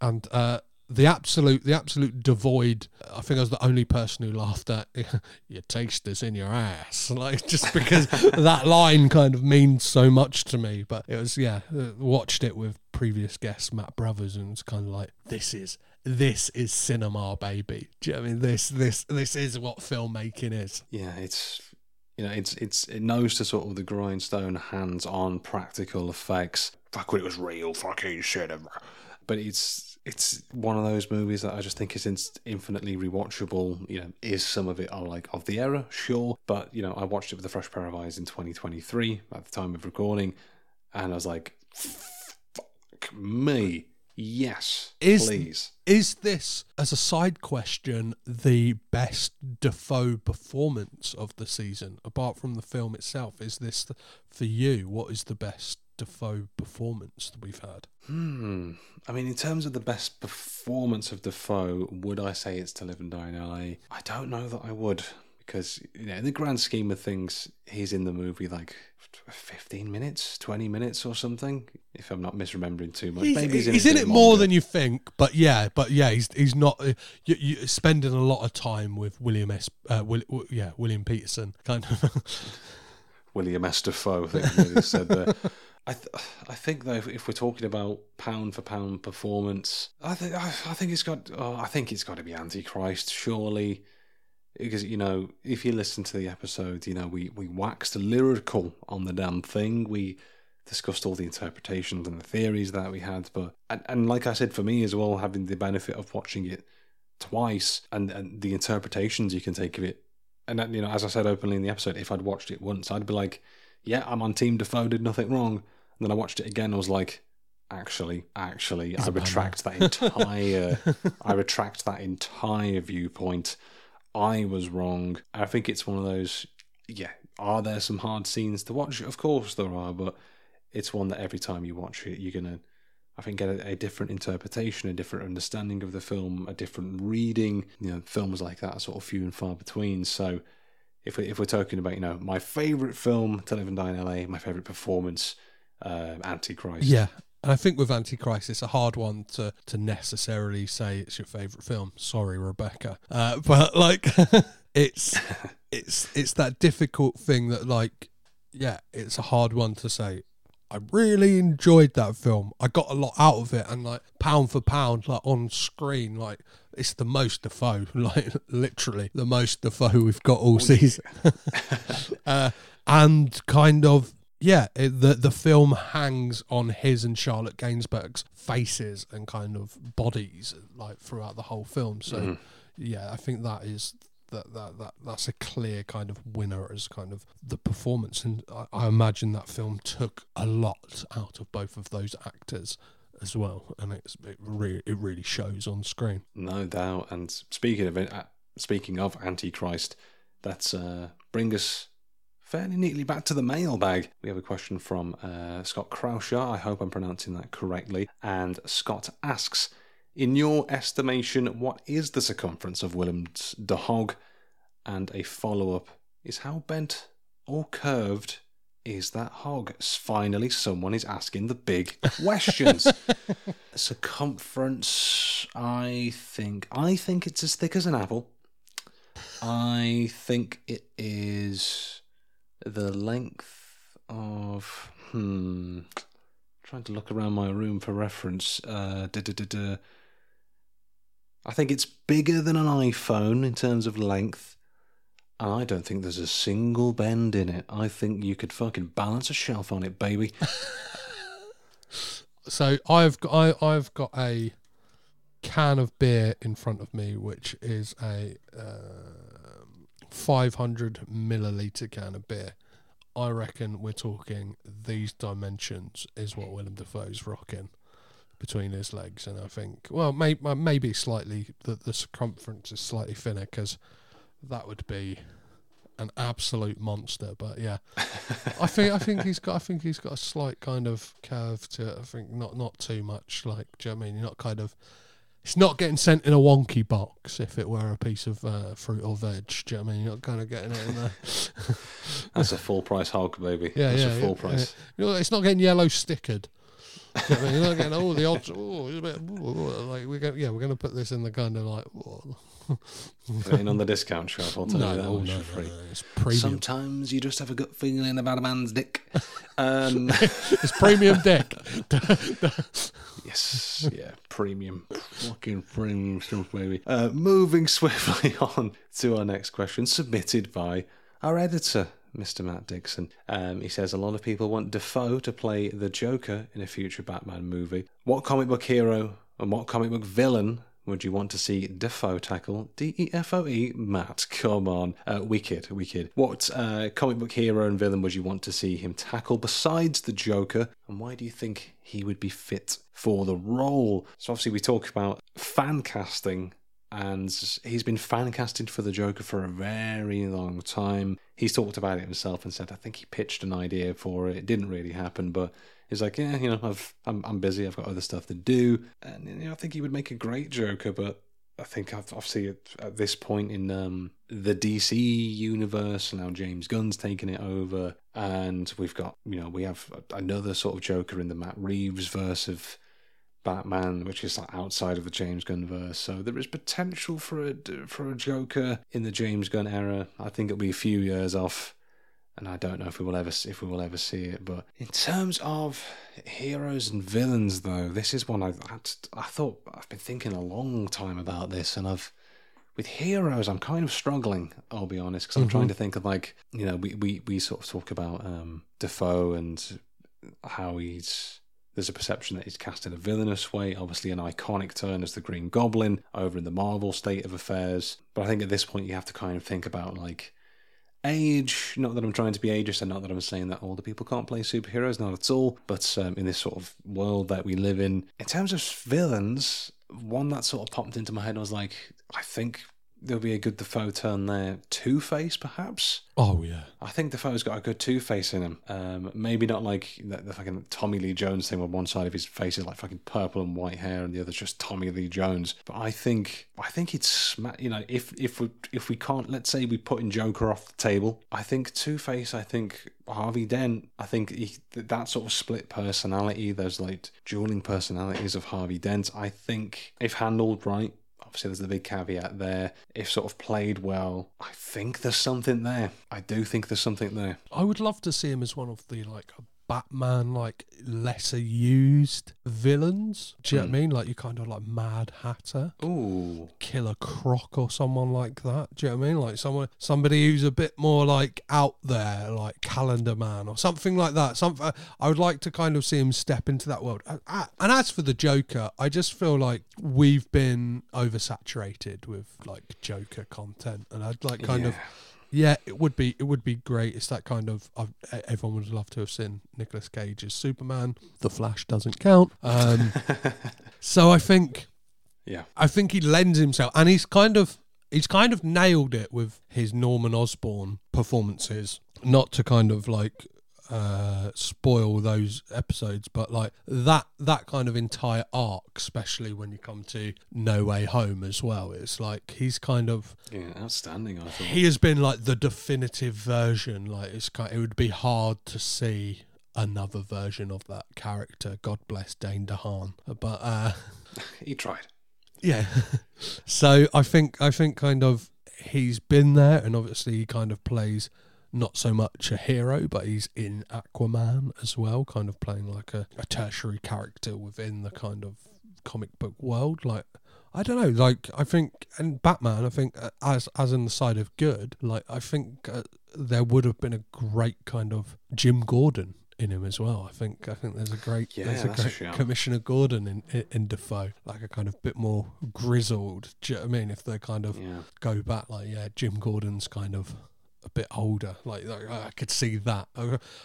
B: and uh the absolute the absolute devoid i think i was the only person who laughed at your taste is in your ass. Like just because that line kind of means so much to me but it was yeah uh, watched it with previous guest matt brothers and it's kind of like this is this is cinema baby. Do you know I mean? This this this is what filmmaking is.
A: Yeah it's you know it's it's it knows to sort of the grindstone hands-on practical effects. Fuck when it was real fucking cinema but it's it's one of those movies that I just think is infinitely rewatchable. You know, is some of it are like of the era, sure, but you know, I watched it with a fresh pair of eyes in 2023 at the time of recording, and I was like, fuck me. Yes,
B: Is-
A: please.
B: Is this, as a side question, the best Dafoe performance of the season, apart from the film itself? Is this, the, for you, what is the best Dafoe performance that we've had?
A: Hmm. I mean, in terms of the best performance of Dafoe, would I say it's To Live and Die in LA? I don't know that I would. Because, you know, in the grand scheme of things, he's in the movie like 15 minutes, 20 minutes or something, if I'm not misremembering too much.
B: He's,
A: Maybe
B: he's,
A: he's in,
B: in, it more than you think, but yeah, but yeah, he's he's not. Uh, you, you spending a lot of time with William S. Uh, Will, yeah, William Petersen, kind of.
A: William S. Dafoe, I think he said there. I, th- I think though, if, we're talking about pound for pound performance, I think I, think it's got oh, I think it's got to be Antichrist, surely, because you know if you listen to the episode, you know we we waxed lyrical on the damn thing. We discussed all the interpretations and the theories that we had, but and, and like I said, for me as well, having the benefit of watching it twice and, and the interpretations you can take of it. And then, you know, as I said openly in the episode, if I'd watched it once, I'd be like, "Yeah, I'm on Team Dafoe, did nothing wrong." And then I watched it again, I was like, "Actually, actually, I retract that entire, I retract that entire viewpoint. I was wrong." I think it's one of those. Yeah, are there some hard scenes to watch? Of course there are, but it's one that every time you watch it, you're gonna I think get a, a different interpretation, a different understanding of the film, a different reading. You know, films like that are sort of few and far between. So, if we if we're talking about you know my favorite film, To Live and Die in L.A., my favorite performance, uh, Antichrist.
B: yeah, and I think with Antichrist, it's a hard one to to necessarily say it's your favorite film. Sorry, Rebecca, uh, but like, it's it's it's that difficult thing that like, yeah, it's a hard one to say. I really enjoyed that film. I got a lot out of it, and like pound for pound, like on screen, like it's the most Dafoe, like literally the most Dafoe we've got all season. uh, and kind of yeah, it, the the film hangs on his and Charlotte Gainsbourg's faces and kind of bodies like throughout the whole film. So yeah, I think that is that, that that that's a clear kind of winner as kind of the performance, and I, I imagine that film took a lot out of both of those actors as well, and it's it really it really shows on screen.
A: No doubt. And speaking of it, uh, speaking of Antichrist, that's uh, bring us fairly neatly back to the mailbag. We have a question from uh, Scott Krauscher. I hope I'm pronouncing that correctly. And Scott asks, in your estimation, what is the circumference of Willem's de Hog? And a follow up is how bent or curved is that hog? Finally, someone is asking the big questions. Circumference, I think, I think it's as thick as an apple. I think it is the length of. Hmm. Trying to look around my room for reference. Uh, duh, duh, duh, duh. I think it's bigger than an iPhone in terms of length. And I don't think there's a single bend in it. I think you could fucking balance a shelf on it, baby.
B: So I've got I, I've got a can of beer in front of me, which is a um 500 milliliter can of beer. I reckon we're talking these dimensions is what Willem Dafoe's rocking between his legs, and I think well, may, uh, maybe slightly the the circumference is slightly thinner because that would be an absolute monster. But yeah, I think I think he's got I think he's got a slight kind of curve to it. I think not not too much. Like, do you know what I mean? You're not kind of. It's not getting sent in a wonky box if it were a piece of uh, fruit or veg. Do you know what I mean? You're not kind of getting it in there.
A: That's a full price hog, baby.
B: Yeah,
A: That's
B: yeah,
A: a full
B: yeah,
A: price.
B: You know, it's not getting yellow stickered. I mean? You're not getting all the odds. Oh, it's a bit, oh, like we're going, yeah, we're going to put this in the kind of like. Oh,
A: Put it on the discount shop. I'll tell
B: no,
A: you that much
B: no,
A: for
B: no,
A: free.
B: no, it's premium.
A: Sometimes you just have a gut feeling about a man's dick. Um,
B: it's premium dick.
A: yes, yeah, premium, fucking premium stuff, baby. Uh, moving swiftly on to our next question, submitted by our editor, Mr. Matt Dixon. Um, he says a lot of people want Defoe to play the Joker in a future Batman movie. What comic book hero and what comic book villain would you want to see Defoe tackle? D E F O E? Matt, come on. Uh, wicked, wicked. What uh, comic book hero and villain would you want to see him tackle besides the Joker? And why do you think he would be fit for the role? So, obviously, we talk about fan casting and he's been fan casted for the Joker for a very long time. He's talked about it himself and said, I think he pitched an idea for it. It didn't really happen, but he's like, yeah, you know, I've I'm I'm busy. I've got other stuff to do, and you know, I think he would make a great Joker. But I think obviously at, this point in um, the DC universe now, James Gunn's taken it over, and we've got you know we have another sort of Joker in the Matt Reeves verse of Batman, which is like outside of the James Gunn verse. So there is potential for a for a Joker in the James Gunn era. I think it'll be a few years off, and I don't know if we will ever if we will ever see it. But in terms of heroes and villains, though, this is one I I, I thought I've been thinking a long time about this, and I've with heroes, I'm kind of struggling. I'll be honest, because I'm mm-hmm. trying to think of like you know we we we sort of talk about um, Dafoe and how he's there's a perception that he's cast in a villainous way, obviously an iconic turn as the Green Goblin over in the Marvel state of affairs. But I think at this point you have to kind of think about like age. Not that I'm trying to be ageist, and not that I'm saying that older people can't play superheroes, not at all. But um, in this sort of world that we live in, in terms of villains, one that sort of popped into my head was like, I think there'll be a good Dafoe turn there. Two Face, perhaps.
B: Oh yeah,
A: I think Dafoe's got a good Two Face in him. Um, maybe not like the, the, fucking Tommy Lee Jones thing, where one side of his face is like fucking purple and white hair, and the other's just Tommy Lee Jones. But I think I think it's you know if if we if we can't let's say we put in Joker off the table, I think Two Face. I think Harvey Dent. I think he, that sort of split personality, those like dueling personalities of Harvey Dent. I think if handled right, obviously there's the big caveat there. If sort of played well, I think there's something there. I do think there's something there.
B: I would love to see him as one of the like Batman like lesser used villains. Do you mm. know what I hmm. mean? Like you kind of like Mad Hatter.
A: Ooh.
B: Killer Croc or someone like that. Do you know what I mean? Like someone somebody who's a bit more like out there, like Calendar Man or something like that. Something I would like to kind of see him step into that world. And as for the Joker, I just feel like we've been oversaturated with like Joker content and I'd like kind yeah. of yeah, it would be it would be great. It's that kind of I've, everyone would love to have seen Nicolas Cage as Superman. The Flash doesn't count. Um, so I think,
A: yeah,
B: I think he lends himself, and he's kind of he's kind of nailed it with his Norman Osborn performances. Not to kind of like uh, spoil those episodes, but like that that kind of entire arc, especially when you come to No Way Home as well, it's like he's kind of
A: yeah outstanding. I think
B: he has been like the definitive version. Like it's kind, it would be hard to see another version of that character. God bless Dane DeHaan, but uh,
A: he tried.
B: Yeah, so I think I think kind of he's been there, and obviously he kind of plays not so much a hero, but he's in Aquaman as well, kind of playing like a, a tertiary character within the kind of comic book world. Like, I don't know, like, I think, and Batman, I think, uh, as as in the side of good, like, I think uh, there would have been a great kind of Jim Gordon in him as well. I think I think there's a great yeah, there's a great Commissioner Gordon in, in, in Dafoe, like a kind of bit more grizzled. Do you know what I mean? If they kind of yeah. go back, like yeah, Jim Gordon's kind of a bit older. Like, like I could see that.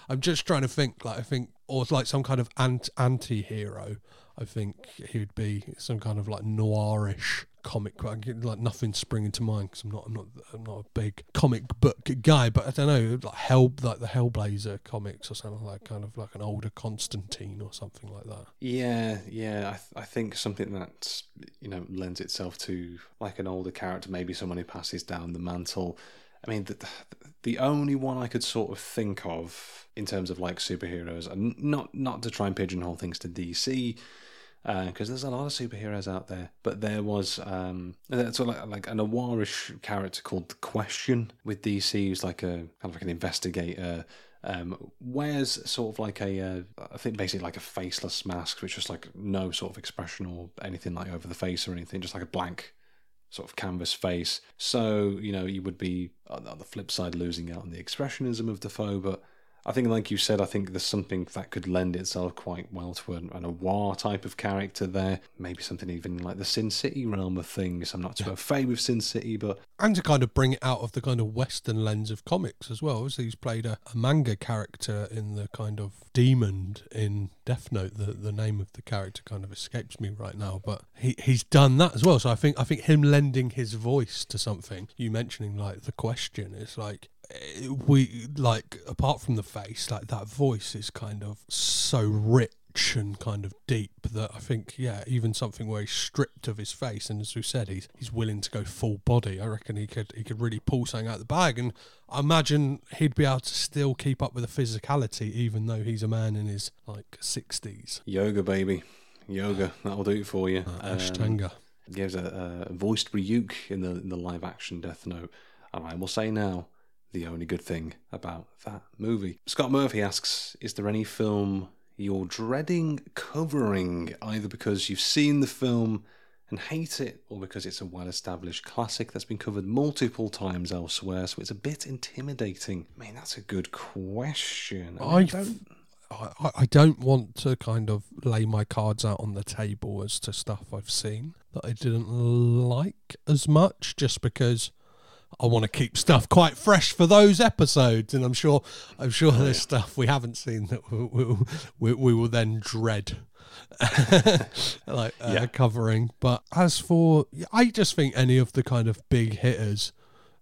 B: I'm just trying to think. Like I think, or like some kind of anti hero. I think he would be some kind of like noirish comic like nothing springing to mind because I'm not I'm not I'm not a big comic book guy but I don't know like hell like the Hellblazer comics or something like kind of like an older Constantine or something like that
A: yeah yeah I, th- I think something that you know lends itself to like an older character maybe someone who passes down the mantle I mean, the, the only one I could sort of think of in terms of like superheroes, and not not to try and pigeonhole things to DC, because uh, there's a lot of superheroes out there. But there was um, sort of like, like a noirish character called the Question with DC, who's like a kind of like an investigator. Um, wears sort of like a, uh, I think basically like a faceless mask, which is like no sort of expression or anything like over the face or anything, just like a blank sort of canvas face. So, you know, you would be on the flip side losing out on the expressionism of Dafoe, but I think, like you said, I think there's something that could lend itself quite well to an, an noir type of character there. Maybe something even like the Sin City realm of things. I'm not too au fait with Sin City, but
B: and to kind of bring it out of the kind of Western lens of comics as well. Obviously, he's played a, a manga character in the kind of demon in Death Note. The the name of the character kind of escapes me right now, but he he's done that as well. So I think I think him lending his voice to something. You mentioning like the question is like we like apart from the face, like that voice is kind of so rich and kind of deep that I think, yeah, even something where he's stripped of his face, and as we said, he's he's willing to go full body. I reckon he could he could really pull something out of the bag, and I imagine he'd be able to still keep up with the physicality, even though he's a man in his like sixties.
A: Yoga, baby, yoga, that'll do it for you.
B: Uh, Ashtanga. Um,
A: gives a, a voiced Ryuk in the in the live action Death Note, and I will say now the only good thing about that movie. Scott Murphy asks, "Is there any film you're dreading covering, either because you've seen the film and hate it, or because it's a well established classic that's been covered multiple times elsewhere, so it's a bit intimidating. I mean, that's a good question.
B: I, mean, I don't. I, I don't want to kind of lay my cards out on the table as to stuff I've seen that I didn't like as much, just because I want to keep stuff quite fresh for those episodes, and I'm sure I'm sure oh, there's yeah. stuff we haven't seen that we, we, we, we will then dread. like uh, yeah. covering but as for i just think any of the kind of big hitters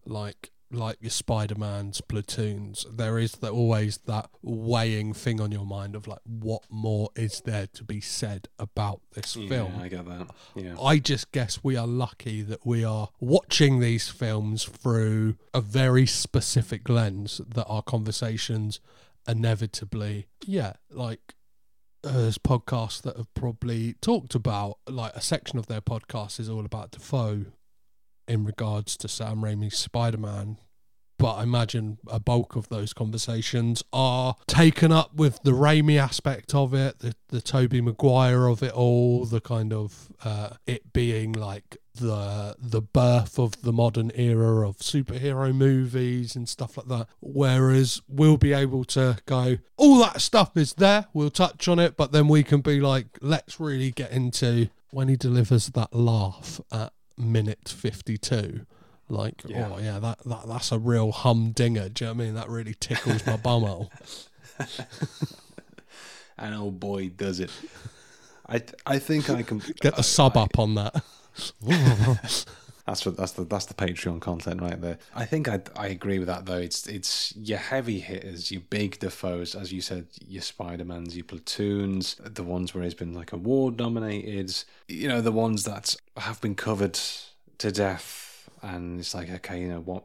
B: like like your Spider-Man's platoons, there is the, always that weighing thing on your mind of like, what more is there to be said about this
A: yeah,
B: film?
A: I get that. Yeah.
B: I just guess we are lucky that we are watching these films through a very specific lens that our conversations inevitably, yeah, like there's podcasts that have probably talked about like a section of their podcast is all about Dafoe in regards to Sam Raimi's Spider Man. But I imagine a bulk of those conversations are taken up with the Raimi aspect of it, the, the Tobey Maguire of it all, the kind of uh, it being like the the birth of the modern era of superhero movies and stuff like that. Whereas we'll be able to go, all that stuff is there, we'll touch on it, but then we can be like, let's really get into when he delivers that laugh at minute 52 like oh, yeah. oh yeah. that, that that's a real humdinger. Do you know what i mean? That really tickles my bumhole
A: and oh boy does it. I i think i can
B: get the sub
A: I,
B: up on that
A: that's what that's the that's the Patreon content right there. I think I I agree with that though. It's it's your heavy hitters, your big Dafoes, as you said, your Spider Mans, your platoons, the ones where he's been like award nominated. You know, the ones that have been covered to death, and it's like okay, you know what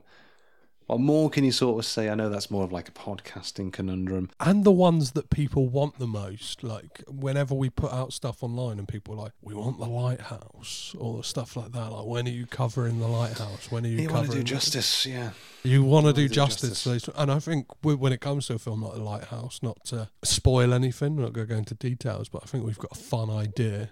A: what more can you sort of say? I know that's more of like a podcasting conundrum.
B: And the ones that people want the most, like whenever we put out stuff online and people are like, we want the lighthouse or stuff like that. Like, when are you covering the lighthouse? When are you, you covering?
A: want to do justice, yeah.
B: You want to do, do justice. justice. And I think when it comes to a film like The Lighthouse, not to spoil anything, I'm not going to go into details, but I think we've got a fun idea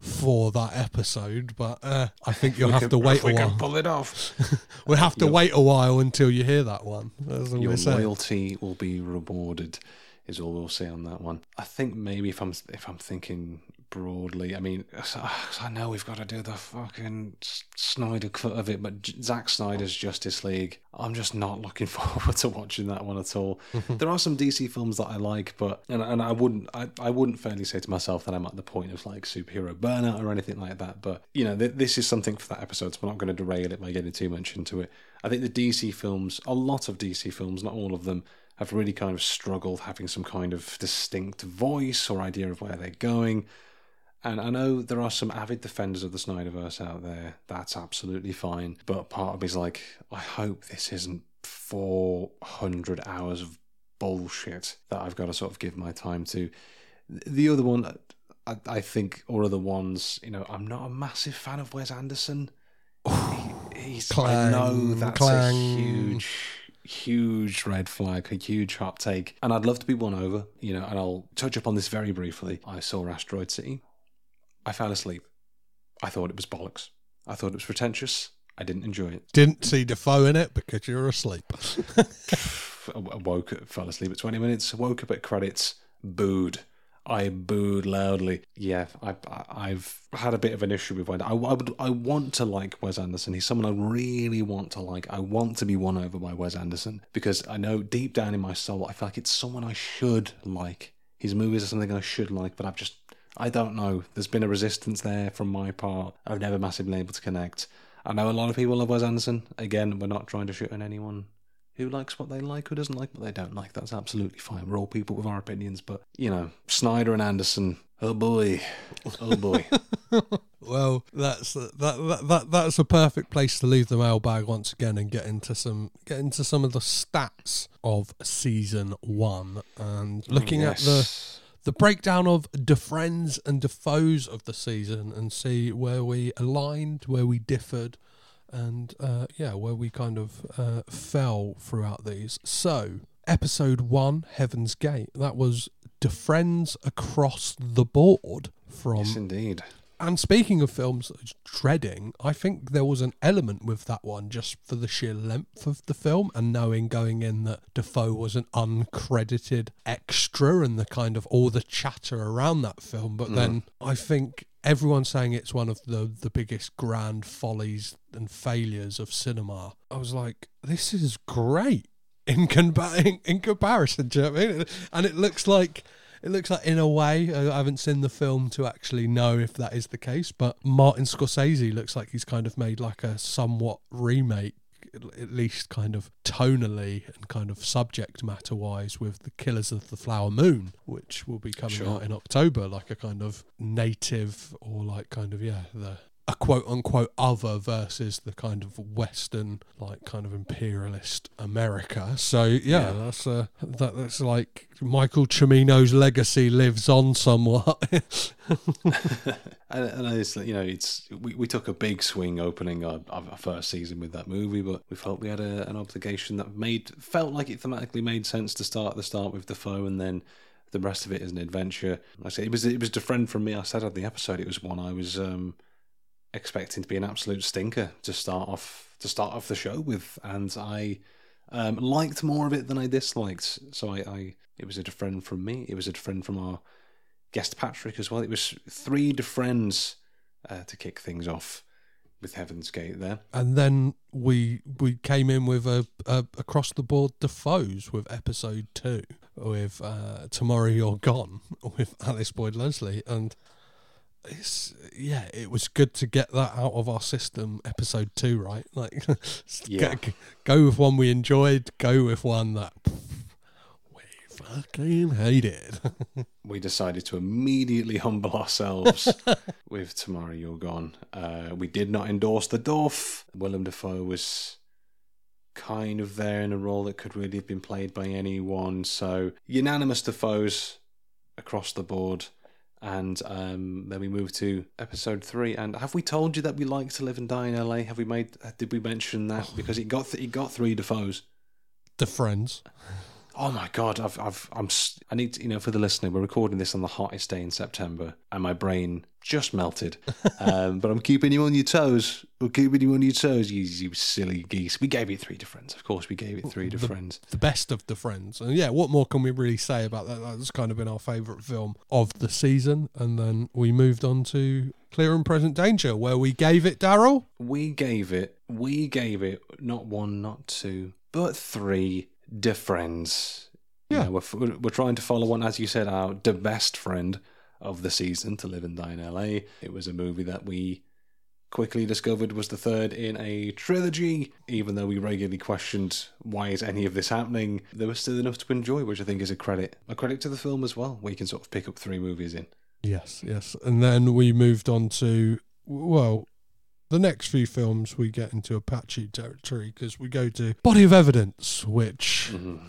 B: for that episode, but uh, I think you'll have
A: can,
B: to wait a while.
A: pull it off.
B: we'll have to wait a while until you hear that one.
A: Your loyalty will be rewarded, is all we'll say on that one. I think maybe if I'm if I'm thinking broadly. I mean, I know we've got to do the fucking Snyder cut of it, but Zack Snyder's Justice League, I'm just not looking forward to watching that one at all. there are some DC films that I like, but and, and I wouldn't I, I wouldn't fairly say to myself that I'm at the point of like superhero burnout or anything like that. But you know, th- this is something for that episode, so we're not going to derail it by getting too much into it. I think the DC films, a lot of DC films, not all of them, have really kind of struggled having some kind of distinct voice or idea of where they're going. And I know there are some avid defenders of the Snyderverse out there. That's absolutely fine. But part of me is like, I hope this isn't 400 hours of bullshit that I've got to sort of give my time to. The other one, I, I think, or other ones, you know, I'm not a massive fan of Wes Anderson. He, he's, clang, I know that's clang. a huge huge red flag, a huge hot take. And I'd love to be won over, you know, and I'll touch upon this very briefly. I saw Asteroid City. I fell asleep. I thought it was bollocks. I thought it was pretentious. I didn't enjoy it.
B: Didn't see Dafoe in it because you were asleep.
A: I woke, up fell asleep at 20 minutes, woke up at credits, booed. I booed loudly. Yeah, I, I've had a bit of an issue with Wes. I, I, would, I want to like Wes Anderson. He's someone I really want to like. I want to be won over by Wes Anderson because I know deep down in my soul, I feel like it's someone I should like. His movies are something I should like, but I've just, I don't know. There's been a resistance there from my part. I've never massively been able to connect. I know a lot of people love Wes Anderson. Again, we're not trying to shoot on anyone who likes what they like, who doesn't like what they don't like. That's absolutely fine. We're all people with our opinions, but you know, Snyder and Anderson. Oh boy, oh boy.
B: well, that's uh, that, that that that's a perfect place to leave the mailbag once again and get into some get into some of the stats of season one and looking yes. at the the breakdown of the friends and the foes of the season and see where we aligned, where we differed, and uh, yeah, where we kind of uh, fell throughout these. So, episode one, Heaven's Gate, that was the friends across the board from.
A: Yes, indeed.
B: And speaking of films dreading, I think there was an element with that one just for the sheer length of the film and knowing going in that Dafoe was an uncredited extra and the kind of all the chatter around that film. But mm. then I think everyone's saying it's one of the the biggest grand follies and failures of cinema. I was like, this is great in, in, in comparison. Do you know I mean? And it looks like it looks like in a way I haven't seen the film to actually know if that is the case, but Martin Scorsese looks like he's kind of made like a somewhat remake at least kind of tonally and kind of subject matter wise with the Killers of the Flower Moon, which will be coming sure. out in October, like a kind of native or like kind of yeah the a quote unquote other versus the kind of Western, like kind of imperialist America. So yeah, yeah. that's uh, that, that's like Michael Cimino's legacy lives on somewhat.
A: and, and it's you know it's we, we took a big swing opening our, our first season with that movie, but we felt we had a, an obligation that made felt like it thematically made sense to start the start with the foe and then the rest of it is an adventure. Like I said it was it was a friend from me. I said on the episode it was one I was. um expecting to be an absolute stinker to start off to start off the show with, and I um, liked more of it than I disliked. So I, I, it was a friend from me. It was a friend from our guest Patrick as well. It was three friends uh, to kick things off with Heaven's Gate there,
B: and then we we came in with a, a across the board Dafoes with episode two with uh, Tomorrow You're Gone with Alice Boyd Leslie and it's yeah, it was good to get that out of our system. Episode two, right? Like, yeah. Get, go with one we enjoyed. Go with one that we fucking hated.
A: we decided to immediately humble ourselves with Tomorrow You're Gone. Uh, we did not endorse the Dorff. Willem Dafoe was kind of there in a role that could really have been played by anyone. So unanimous Dafoes across the board and um, then we move to episode three. And have we told you that we like to live and die in LA? Have we made? Did we mention that oh. because it got th- it got three Dafoes.
B: the friends.
A: Oh my god, I've I've I'm I need to, you know for the listener, we're recording this on the hottest day in September, and my brain just melted. um, but I'm keeping you on your toes. We're keeping you on your toes, you, you silly geese. We gave it three to friends. Of course, we gave it three to
B: the,
A: friends.
B: The best of the friends. And yeah, what more can we really say about that? That's kind of been our favourite film of the season. And then we moved on to Clear and Present Danger, where we gave it, Daryl?
A: We gave it, we gave it not one, not two, but three DaFriends. Yeah. You know, we're, we're trying to follow one, as you said, our the best friend of the season to live and die in LA. It was a movie that we quickly discovered was the third in a trilogy. Even though we regularly questioned why is any of this happening, there was still enough to enjoy, which I think is a credit. A credit to the film as well, where you can sort of pick up three movies in.
B: Yes, yes. And then we moved on to, well, the next few films we get into Apache territory because we go to Body of Evidence, which. Mm-hmm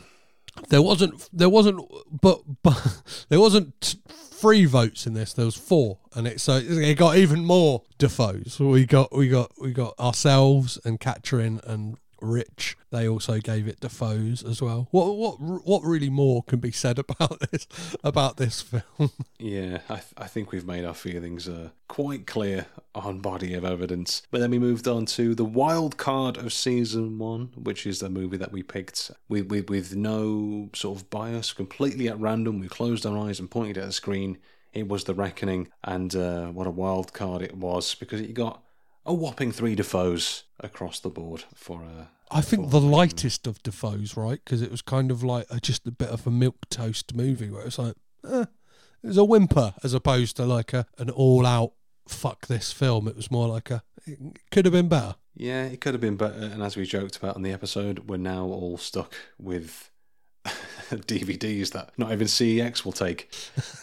B: there wasn't there wasn't but but there wasn't three votes in this there was four and it so it got even more dafoes we got we got we got ourselves and Katrin and Rich. They also gave it Dafoe's as well. What what what really more can be said about this about this film?
A: Yeah, I, th- I think we've made our feelings uh, quite clear on body of evidence. But then we moved on to the wild card of season one, which is the movie that we picked with, with, with no sort of bias, completely at random. We closed our eyes and pointed at a screen. It was The Reckoning, and uh, what a wild card it was because it got a whopping three Dafoes across the board for a.
B: I think the lightest of Dafoe's, right? Because it was kind of like a, just a bit of a milk toast movie where it's like, eh, it was a whimper as opposed to like a an all out fuck this film. It was more like a it could have been better.
A: Yeah, it could have been better. And as we joked about in the episode, we're now all stuck with DVDs that not even CEX will take.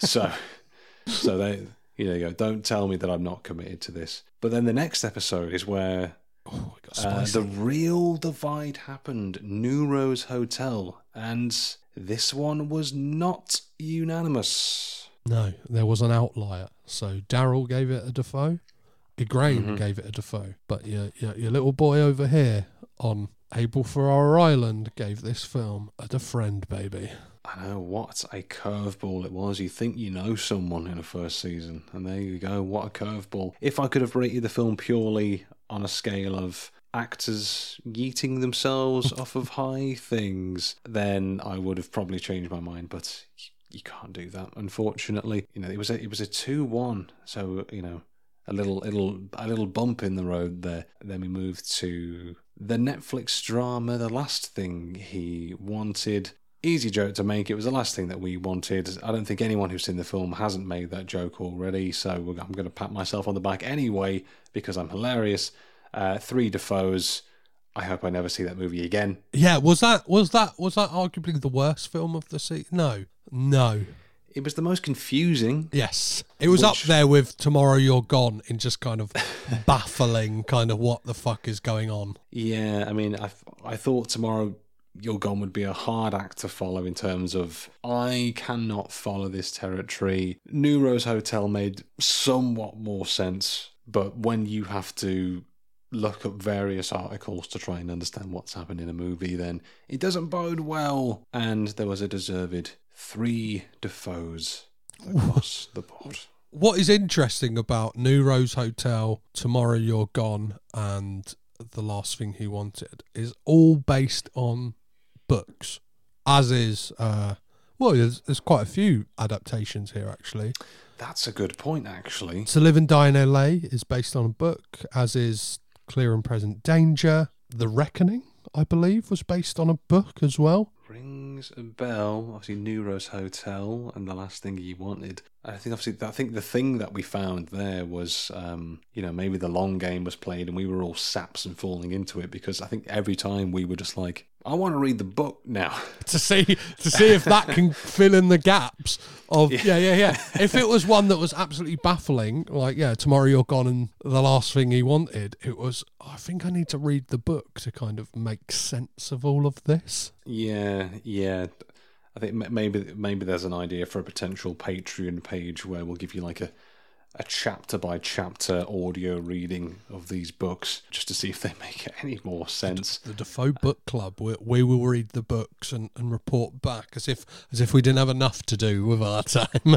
A: So, so they, you know, go. Don't tell me that I'm not committed to this. But then the next episode is where
B: Oh,
A: uh, the real divide happened. New Rose Hotel, and this one was not unanimous.
B: no, there was an outlier. So Daryl gave it a Dafoe. Igraine
A: Mhm.
B: gave it a Dafoe. But your, your your little boy over here on Abel for Our Island gave this film a DaFriend, baby.
A: I don't know what a curveball it was. You think you know someone in the first season, and there you go. What a curveball! If I could have rated the film purely on a scale of actors yeeting themselves off of high things, then I would have probably changed my mind. But you, you can't do that, unfortunately. You know, it was a, it was a two-one, so you know a little little a little bump in the road there. Then we moved to the Netflix drama, The Last Thing He Wanted. Easy joke to make. It was the last thing that we wanted. I don't think anyone who's seen the film hasn't made that joke already, so I'm going to pat myself on the back anyway because I'm hilarious. Uh, three Dafoes. I hope I never see that movie again.
B: Yeah, was that was that was that arguably the worst film of the season? No, no.
A: It was the most confusing.
B: Yes, it was up there with "Tomorrow You're Gone" in just kind of baffling, kind of what the fuck is going on.
A: Yeah, I mean, I I thought tomorrow you're gone would be a hard act to follow in terms of I cannot follow this territory. New Rose Hotel made somewhat more sense, but when you have to look up various articles to try and understand what's happened in a movie, then it doesn't bode well. And there was a deserved three Dafoes across the board.
B: What is interesting about New Rose Hotel, "Tomorrow You're Gone," and "The Last Thing He Wanted" is all based on books, as is uh, well, there's, there's quite a few adaptations here actually.
A: That's a good point, actually.
B: To Live and Die in LA is based on a book, as is Clear and Present Danger. The Reckoning, I believe, was based on a book as well.
A: Rings a bell. Obviously, New Rose Hotel, and the last thing you wanted. I think obviously, I think the thing that we found there was, um, you know, maybe the long game was played, and we were all saps and falling into it because I think every time we were just like, I want to read the book now.
B: To see to see if that can fill in the gaps of yeah. yeah, yeah, If it was one that was absolutely baffling, like yeah, tomorrow you're gone and the last thing he wanted, it was I think I need to read the book to kind of make sense of all of this.
A: Yeah, yeah. I think maybe maybe there's an idea for a potential Patreon page where we'll give you like a a chapter by chapter audio reading of these books just to see if they make any more sense.
B: the Dafoe Book Club. We, we will read the books and, and report back as if as if we didn't have enough to do with our time.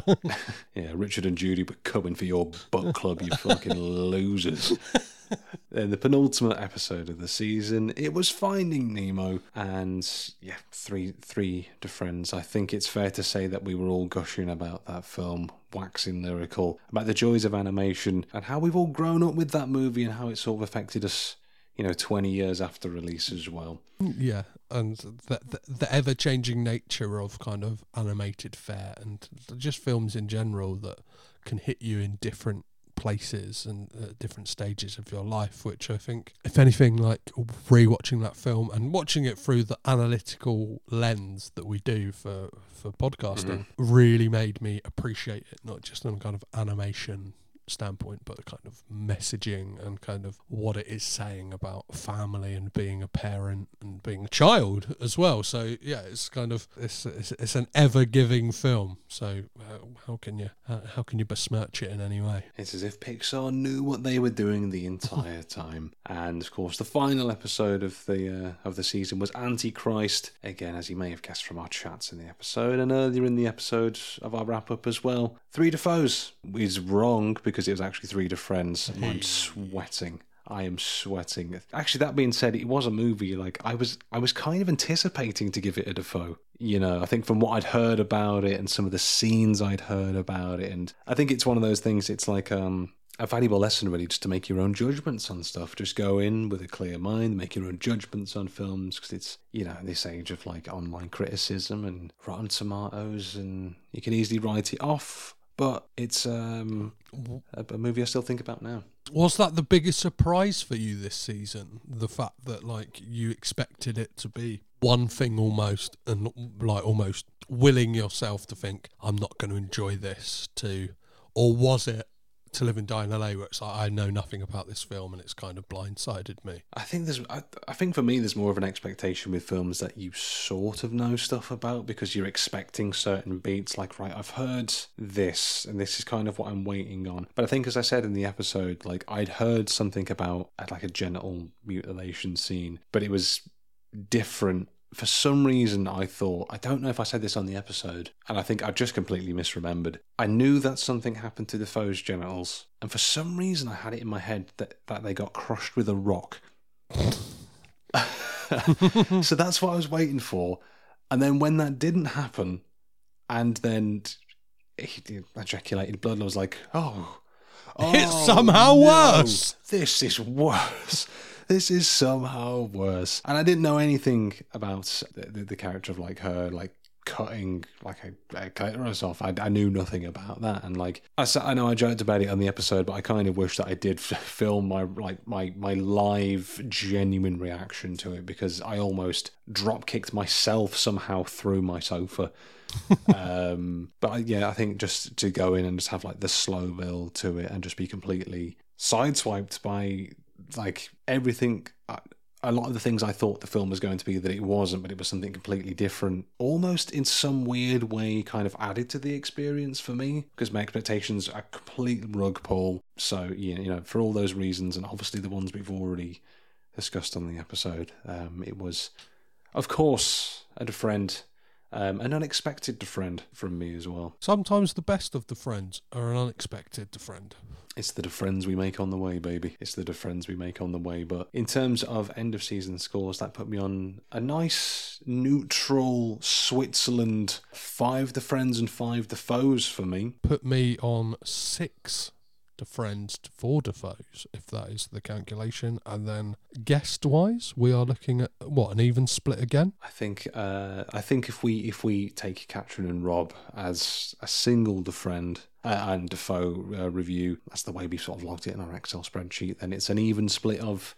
A: Yeah, Richard and Judy, but coming for your book club, you fucking losers. Then the penultimate episode of the season, it was Finding Nemo, and yeah, three three to friends. I think it's fair to say that we were all gushing about that film, waxing lyrical about the joys of animation and how we've all grown up with that movie and how it sort of affected us, you know, twenty years after release as well.
B: yeah, and the, the, the ever changing nature of kind of animated fare and just films in general that can hit you in different places and uh, different stages of your life. Which I think, if anything, like rewatching that film and watching it through the analytical lens that we do for for podcasting, really made me appreciate it, not just on kind of animation standpoint, but the kind of messaging and kind of what it is saying about family and being a parent and being a child as well. So yeah, it's kind of it's it's, it's an ever giving film. So uh, how can you how, how can you besmirch it in any way?
A: It's as if Pixar knew what they were doing the entire time. And of course, the final episode of the uh, of the season was Antichrist. Again, as you may have guessed from our chats in the episode and earlier in the episode of our wrap up as well. Three Dafoes is wrong because it was actually three to friends. And I'm sweating. I am sweating. Actually, that being said, it was a movie. Like I was, I was kind of anticipating to give it a Dafoe. You know, I think from what I'd heard about it and some of the scenes I'd heard about it, and I think it's one of those things. It's like um, a valuable lesson, really, just to make your own judgments on stuff. Just go in with a clear mind, make your own judgments on films, because it's you know this age of like online criticism and Rotten Tomatoes, and you can easily write it off. But it's um, a, a movie I still think about now.
B: Was that the biggest surprise for you this season? The fact that like you expected it to be one thing almost, and like almost willing yourself to think I'm not going to enjoy this to, or was it to live and die in LA where it's like I know nothing about this film and it's kind of blindsided me?
A: I think there's, I, I think for me, there's more of an expectation with films that you sort of know stuff about because you're expecting certain beats. Like, right, I've heard this, and this is kind of what I'm waiting on. But I think, as I said in the episode, like I'd heard something about like a genital mutilation scene, but it was different for some reason, I thought, I don't know if I said this on the episode, and I think I just completely misremembered. I knew that something happened to Dafoe's genitals, and for some reason, I had it in my head that, that they got crushed with a rock. so that's what I was waiting for. And then when that didn't happen, and then he ejaculated blood, and I was like, oh. oh
B: it's somehow
A: no,
B: worse.
A: This is worse this is somehow worse. And I didn't know anything about the, the, the character of like her, like cutting like a, a clitoris off. I, I, knew nothing about that, and like I, I know I joked about it on the episode, but I kind of wish that I did film my like my my live genuine reaction to it because I almost drop kicked myself somehow through my sofa. um, but I, yeah, I think just to go in and just have like the slow build to it and just be completely sideswiped by like everything a lot of the things I thought the film was going to be that it wasn't, but it was something completely different. Almost in some weird way, kind of added to the experience for me because my expectations are complete rug pull. So you know, for all those reasons, and obviously the ones we've already discussed on the episode, um, it was, of course, and a friend um, an unexpected friend from me as well.
B: Sometimes the best of the friends are an unexpected friend.
A: It's the friends we make on the way, baby. It's the friends we make on the way. But in terms of end of season scores, that put me on a nice neutral Switzerland five DaFriends and five Dafoes for me.
B: Put me on six to friends to four Dafoes, if that is the calculation. And then guest wise, we are looking at what an even split again.
A: I think uh, I think if we if we take Catherine and Rob as a single the friend uh, and Dafoe uh, review, that's the way we sort of logged it in our Excel spreadsheet. Then it's an even split of.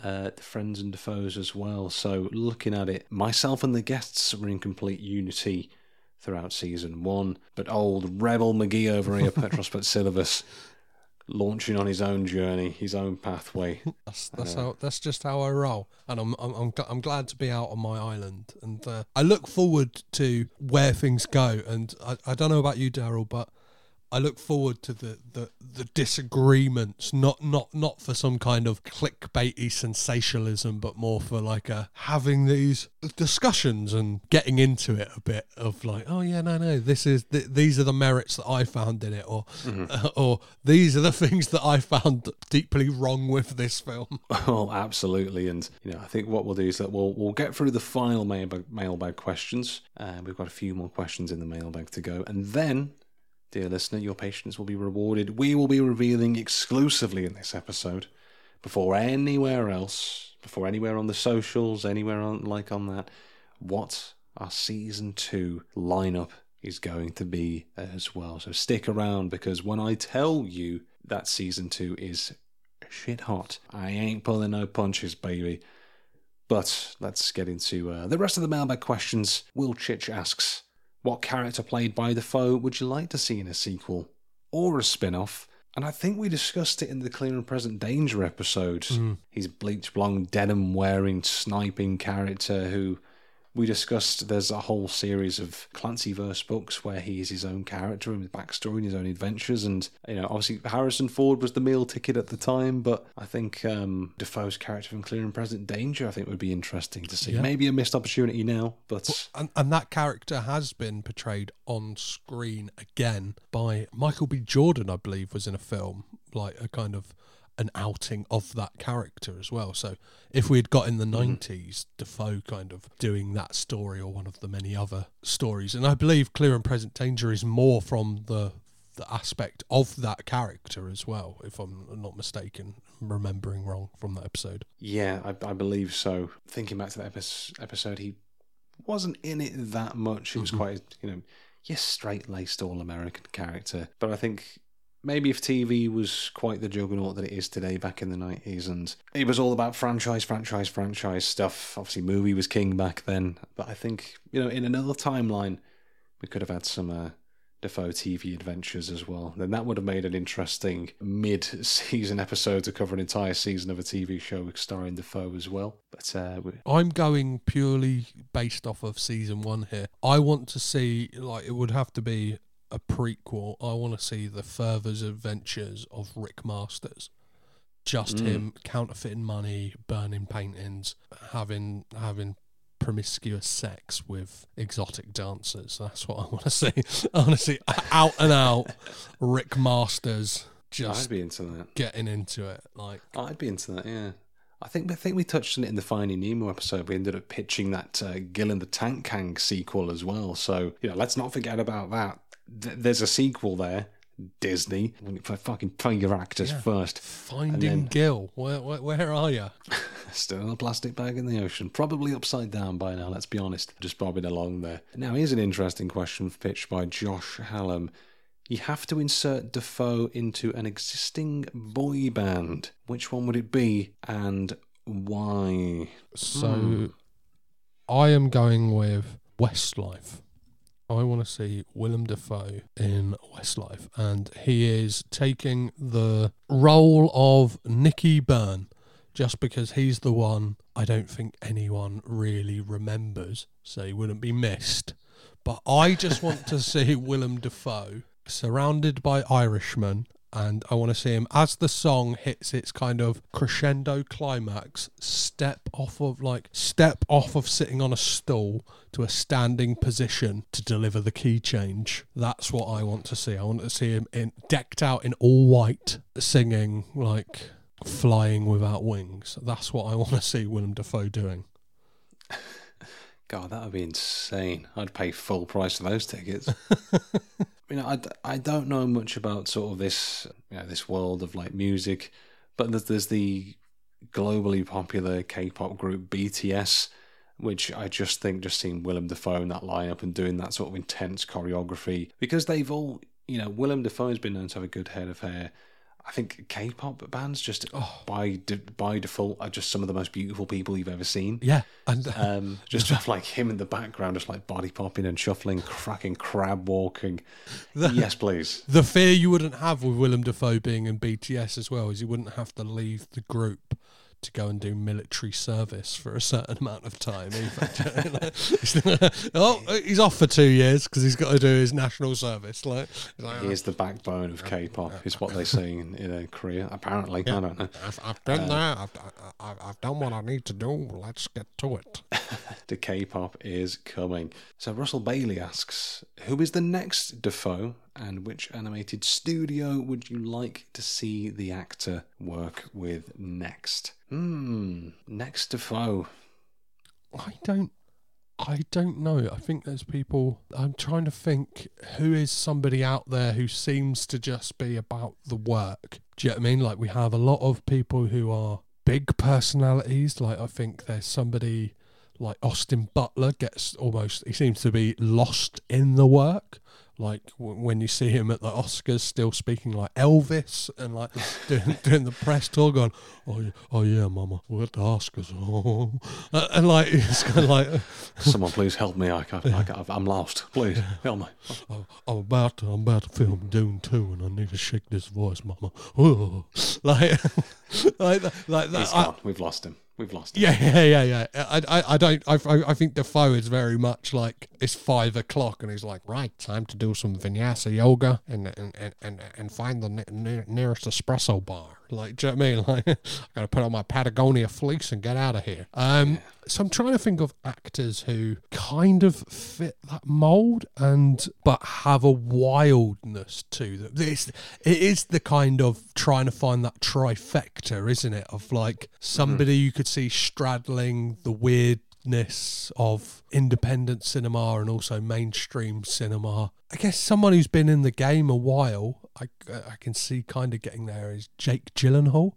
A: Uh, the friends and Dafoes as well. So, looking at it, myself and the guests were in complete unity throughout season one. But old Rebel McGee over here, Petros Patsilivus, launching on his own journey, his own pathway.
B: That's that's uh, how that's just how I roll, and I'm I'm I'm, I'm glad to be out on my island, and uh, I look forward to where things go. And I, I don't know about you, Daryl, but I look forward to the, the, the disagreements, not not not for some kind of clickbaity sensationalism, but more for like a having these discussions and getting into it a bit of like, oh yeah, no, no, this is th- these are the merits that I found in it, or mm-hmm. uh, or these are the things that I found deeply wrong with this film.
A: Oh, absolutely, and you know, I think what we'll do is that we'll we'll get through the final mailbag, mailbag questions. Uh, we've got a few more questions in the mailbag to go, and then Dear listener, your patience will be rewarded. We will be revealing exclusively in this episode, before anywhere else, before anywhere on the socials, anywhere on like on that, what our season two lineup is going to be as well. So stick around because when I tell you that season two is shit hot, I ain't pulling no punches, baby. But let's get into uh, the rest of the mailbag questions. Will Chitch asks, what character played by Dafoe would you like to see in a sequel or a spin off? And I think we discussed it in the Clear and Present Danger episode.
B: Mm.
A: He's bleach blonde, denim wearing, sniping character who we discussed there's a whole series of Clancy verse books where he is his own character and his backstory and his own adventures. And, you know, obviously Harrison Ford was the meal ticket at the time, but I think um, Dafoe's character from Clear and Present Danger, I think would be interesting to see.
B: Yeah.
A: Maybe a missed opportunity now, but
B: And, and that character has been portrayed on screen again by Michael B. Jordan, I believe, was in a film, like a kind of an outing of that character as well. So if we had got in the mm-hmm. 90s, Dafoe kind of doing that story or one of the many other stories. And I believe Clear and Present Danger is more from the the aspect of that character as well, if I'm not mistaken, remembering wrong from that episode.
A: yeah, I, I believe so. Thinking back to that epi- episode, he wasn't in it that much. It was mm-hmm. quite, you know, yes, straight laced all American character. But I think maybe if TV was quite the juggernaut that it is today back in the 90s and it was all about franchise, franchise, franchise stuff. Obviously, movie was king back then. But I think, you know, in another timeline, we could have had some. Uh, Dafoe TV adventures as well. Then that would have made an interesting mid season episode to cover an entire season of a TV show starring Dafoe as well. But uh, we-
B: I'm going purely based off of season one here. I want to see, like, it would have to be a prequel. I want to see the further adventures of Rick Masters. Just
A: Mm.
B: him counterfeiting money, burning paintings, having having promiscuous sex with exotic dancers. That's what I want to see. I want to see out and out Rick Masters
A: I'd
B: just
A: be into that.
B: getting into it. Like,
A: I'd be into that. Yeah. I think I think we touched on it in the Finding Nemo episode. We ended up pitching that uh, Gill and the Tank Gang sequel as well. So you know, let's not forget about that. Th- there's a sequel there. Disney, I fucking pay your actors
B: Yeah.
A: first.
B: finding
A: then-
B: Gil. Where, where, where are you?
A: Still in a plastic bag in the ocean, probably upside down by now, let's be honest. Just bobbing along there. Now, here's an interesting question pitched by Josh Hallam. You have to insert Dafoe into an existing boy band. Which one would it be and why?
B: So
A: Hmm.
B: I am going with Westlife. I want to see Willem Dafoe in Westlife, and he is taking the role of Nicky Byrne just because he's the one I don't think anyone really remembers, so he wouldn't be missed. But I just want to see Willem Dafoe surrounded by Irishmen and I want to see him as the song hits its kind of crescendo climax, step off of like step off of sitting on a stool to a standing position to deliver the key change. That's what I want to see. I want to see him in decked out in all white, singing like flying without wings. That's what I want to see Willem Dafoe doing.
A: God, that would be insane. I'd pay full price for those tickets. you know, I, I don't know much about sort of this, you know, this world of like music, but there's, there's the globally popular K-pop group BTS, which I just think just seeing Willem Dafoe in that lineup and doing that sort of intense choreography because they've all, you know, Willem Dafoe's been known to have a good head of hair. I think K-pop bands just by de- by default are just some of the most beautiful people you've ever seen.
B: Yeah, and
A: Um, just to have like him in the background, just like body popping and shuffling, cracking, crab walking. yes, please.
B: The fear you wouldn't have with Willem Dafoe being in BTS as well is you wouldn't have to leave the group to go and do military service for a certain amount of time. either. oh, he's off for two years because he's got to do his national service. Like, he's like,
A: He is the backbone of K-pop, is what they say in, in uh, Korea. Apparently, I don't know.
B: I've, I've been there. I've, I, I've done what I need to do. Let's get to it.
A: The K-pop is coming. So Russell Bailey asks, who is the next Dafoe, and which animated studio would you like to see the actor work with next? Hmm, next Dafoe.
B: I don't. I don't know. I think there's people. I'm trying to think who is somebody out there who seems to just be about the work. Do you know what I mean? Like we have a lot of people who are big personalities. Like I think there's somebody like Austin Butler gets almost. He seems to be lost in the work. Like w- when you see him at the Oscars, still speaking like Elvis and like doing, doing the press tour, going, "Oh, yeah, oh yeah, Mama, we're at the Oscars," oh. Uh, and like it's kind of like,
A: Someone please help me. I, can't- I, can't- I'm lost. Please help me.
B: "Oh, "I'm about to, I'm about to film Dune two, and I need to shake this voice, Mama." Oh. Like, like, that- like that.
A: He's
B: I-
A: gone. We've lost him. We've lost.
B: Yeah, yeah, yeah, yeah. I, I, I don't. I, I think Dafoe is very much like it's five o'clock, and he's like, right, time to do some vinyasa yoga and and and and, and find the ne- ne- nearest espresso bar. Like, do you know what I mean? Like, I gotta put on my Patagonia fleece and get out of here. Um, so I'm trying to think of actors who kind of fit that mold and but have a wildness to them. This it is the kind of trying to find that trifecta, isn't it? Of like somebody you could see straddling the weirdness of independent cinema and also mainstream cinema. I guess someone who's been in the game a while, I I can see kind of getting there is Jake Gyllenhaal.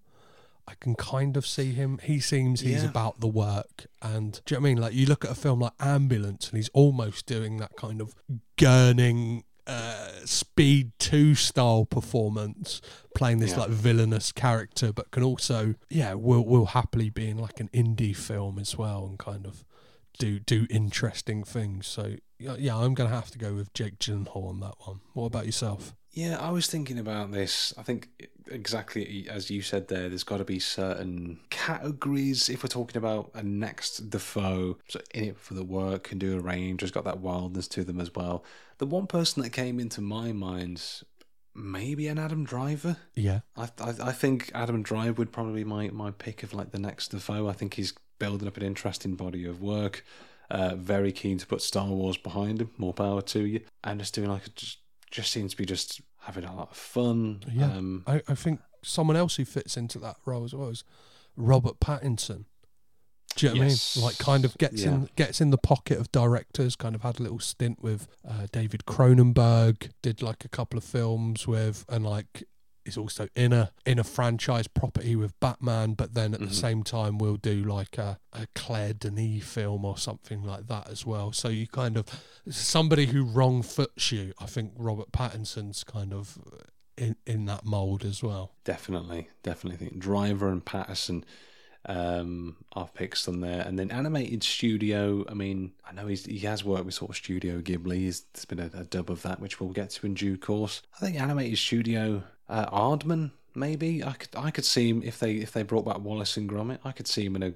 B: I can kind of see him. He seems he's
A: Yeah.
B: about the work. And do you know what I mean? Like you look at a film like Ambulance and he's almost doing that kind of gurning uh, Speed 2 style performance, playing this
A: Yeah.
B: like villainous character, but can also, yeah, will will happily be in like an indie film as well and kind of do do interesting things. So yeah, yeah, I'm gonna have to go with Jake Gyllenhaal on that one. What about yourself?
A: Yeah, I was thinking about this. I think exactly as you said there, there's got to be certain categories if we're talking about a next Dafoe, so in it for the work, can do a range, has got that wildness to them as well. The one person that came into my mind, maybe an Adam Driver.
B: Yeah,
A: I, I, I think Adam Driver would probably be my, my pick of like the next Dafoe. I think he's building up an interesting body of work. Uh, very keen to put Star Wars behind him. More power to you. And just doing like a, just just seems to be just having a lot of fun.
B: Yeah.
A: Um,
B: I, I think someone else who fits into that role as well is Robert Pattinson. Do you know what
A: Yes.
B: I mean? Like, kind of gets in gets in the pocket of directors. Kind of had a little stint with uh, David Cronenberg. Did like a couple of films with, and like is also in a in a franchise property with Batman. But then at the
A: Mhm.
B: same time, we'll do like a, a Claire Denis film or something like that as well. So you kind of somebody who wrong foots you. I think Robert Pattinson's kind of in in that mold as well.
A: Definitely, definitely think Driver and Pattinson. Um, I've picked some there, and then animated studio. I mean, I know he's he has worked with sort of Studio Ghibli. He's, there's been a, a dub of that, which we'll get to in due course. I think animated studio. Uh, Aardman, maybe I could I could see him if they if they brought back Wallace and Gromit. I could see him in a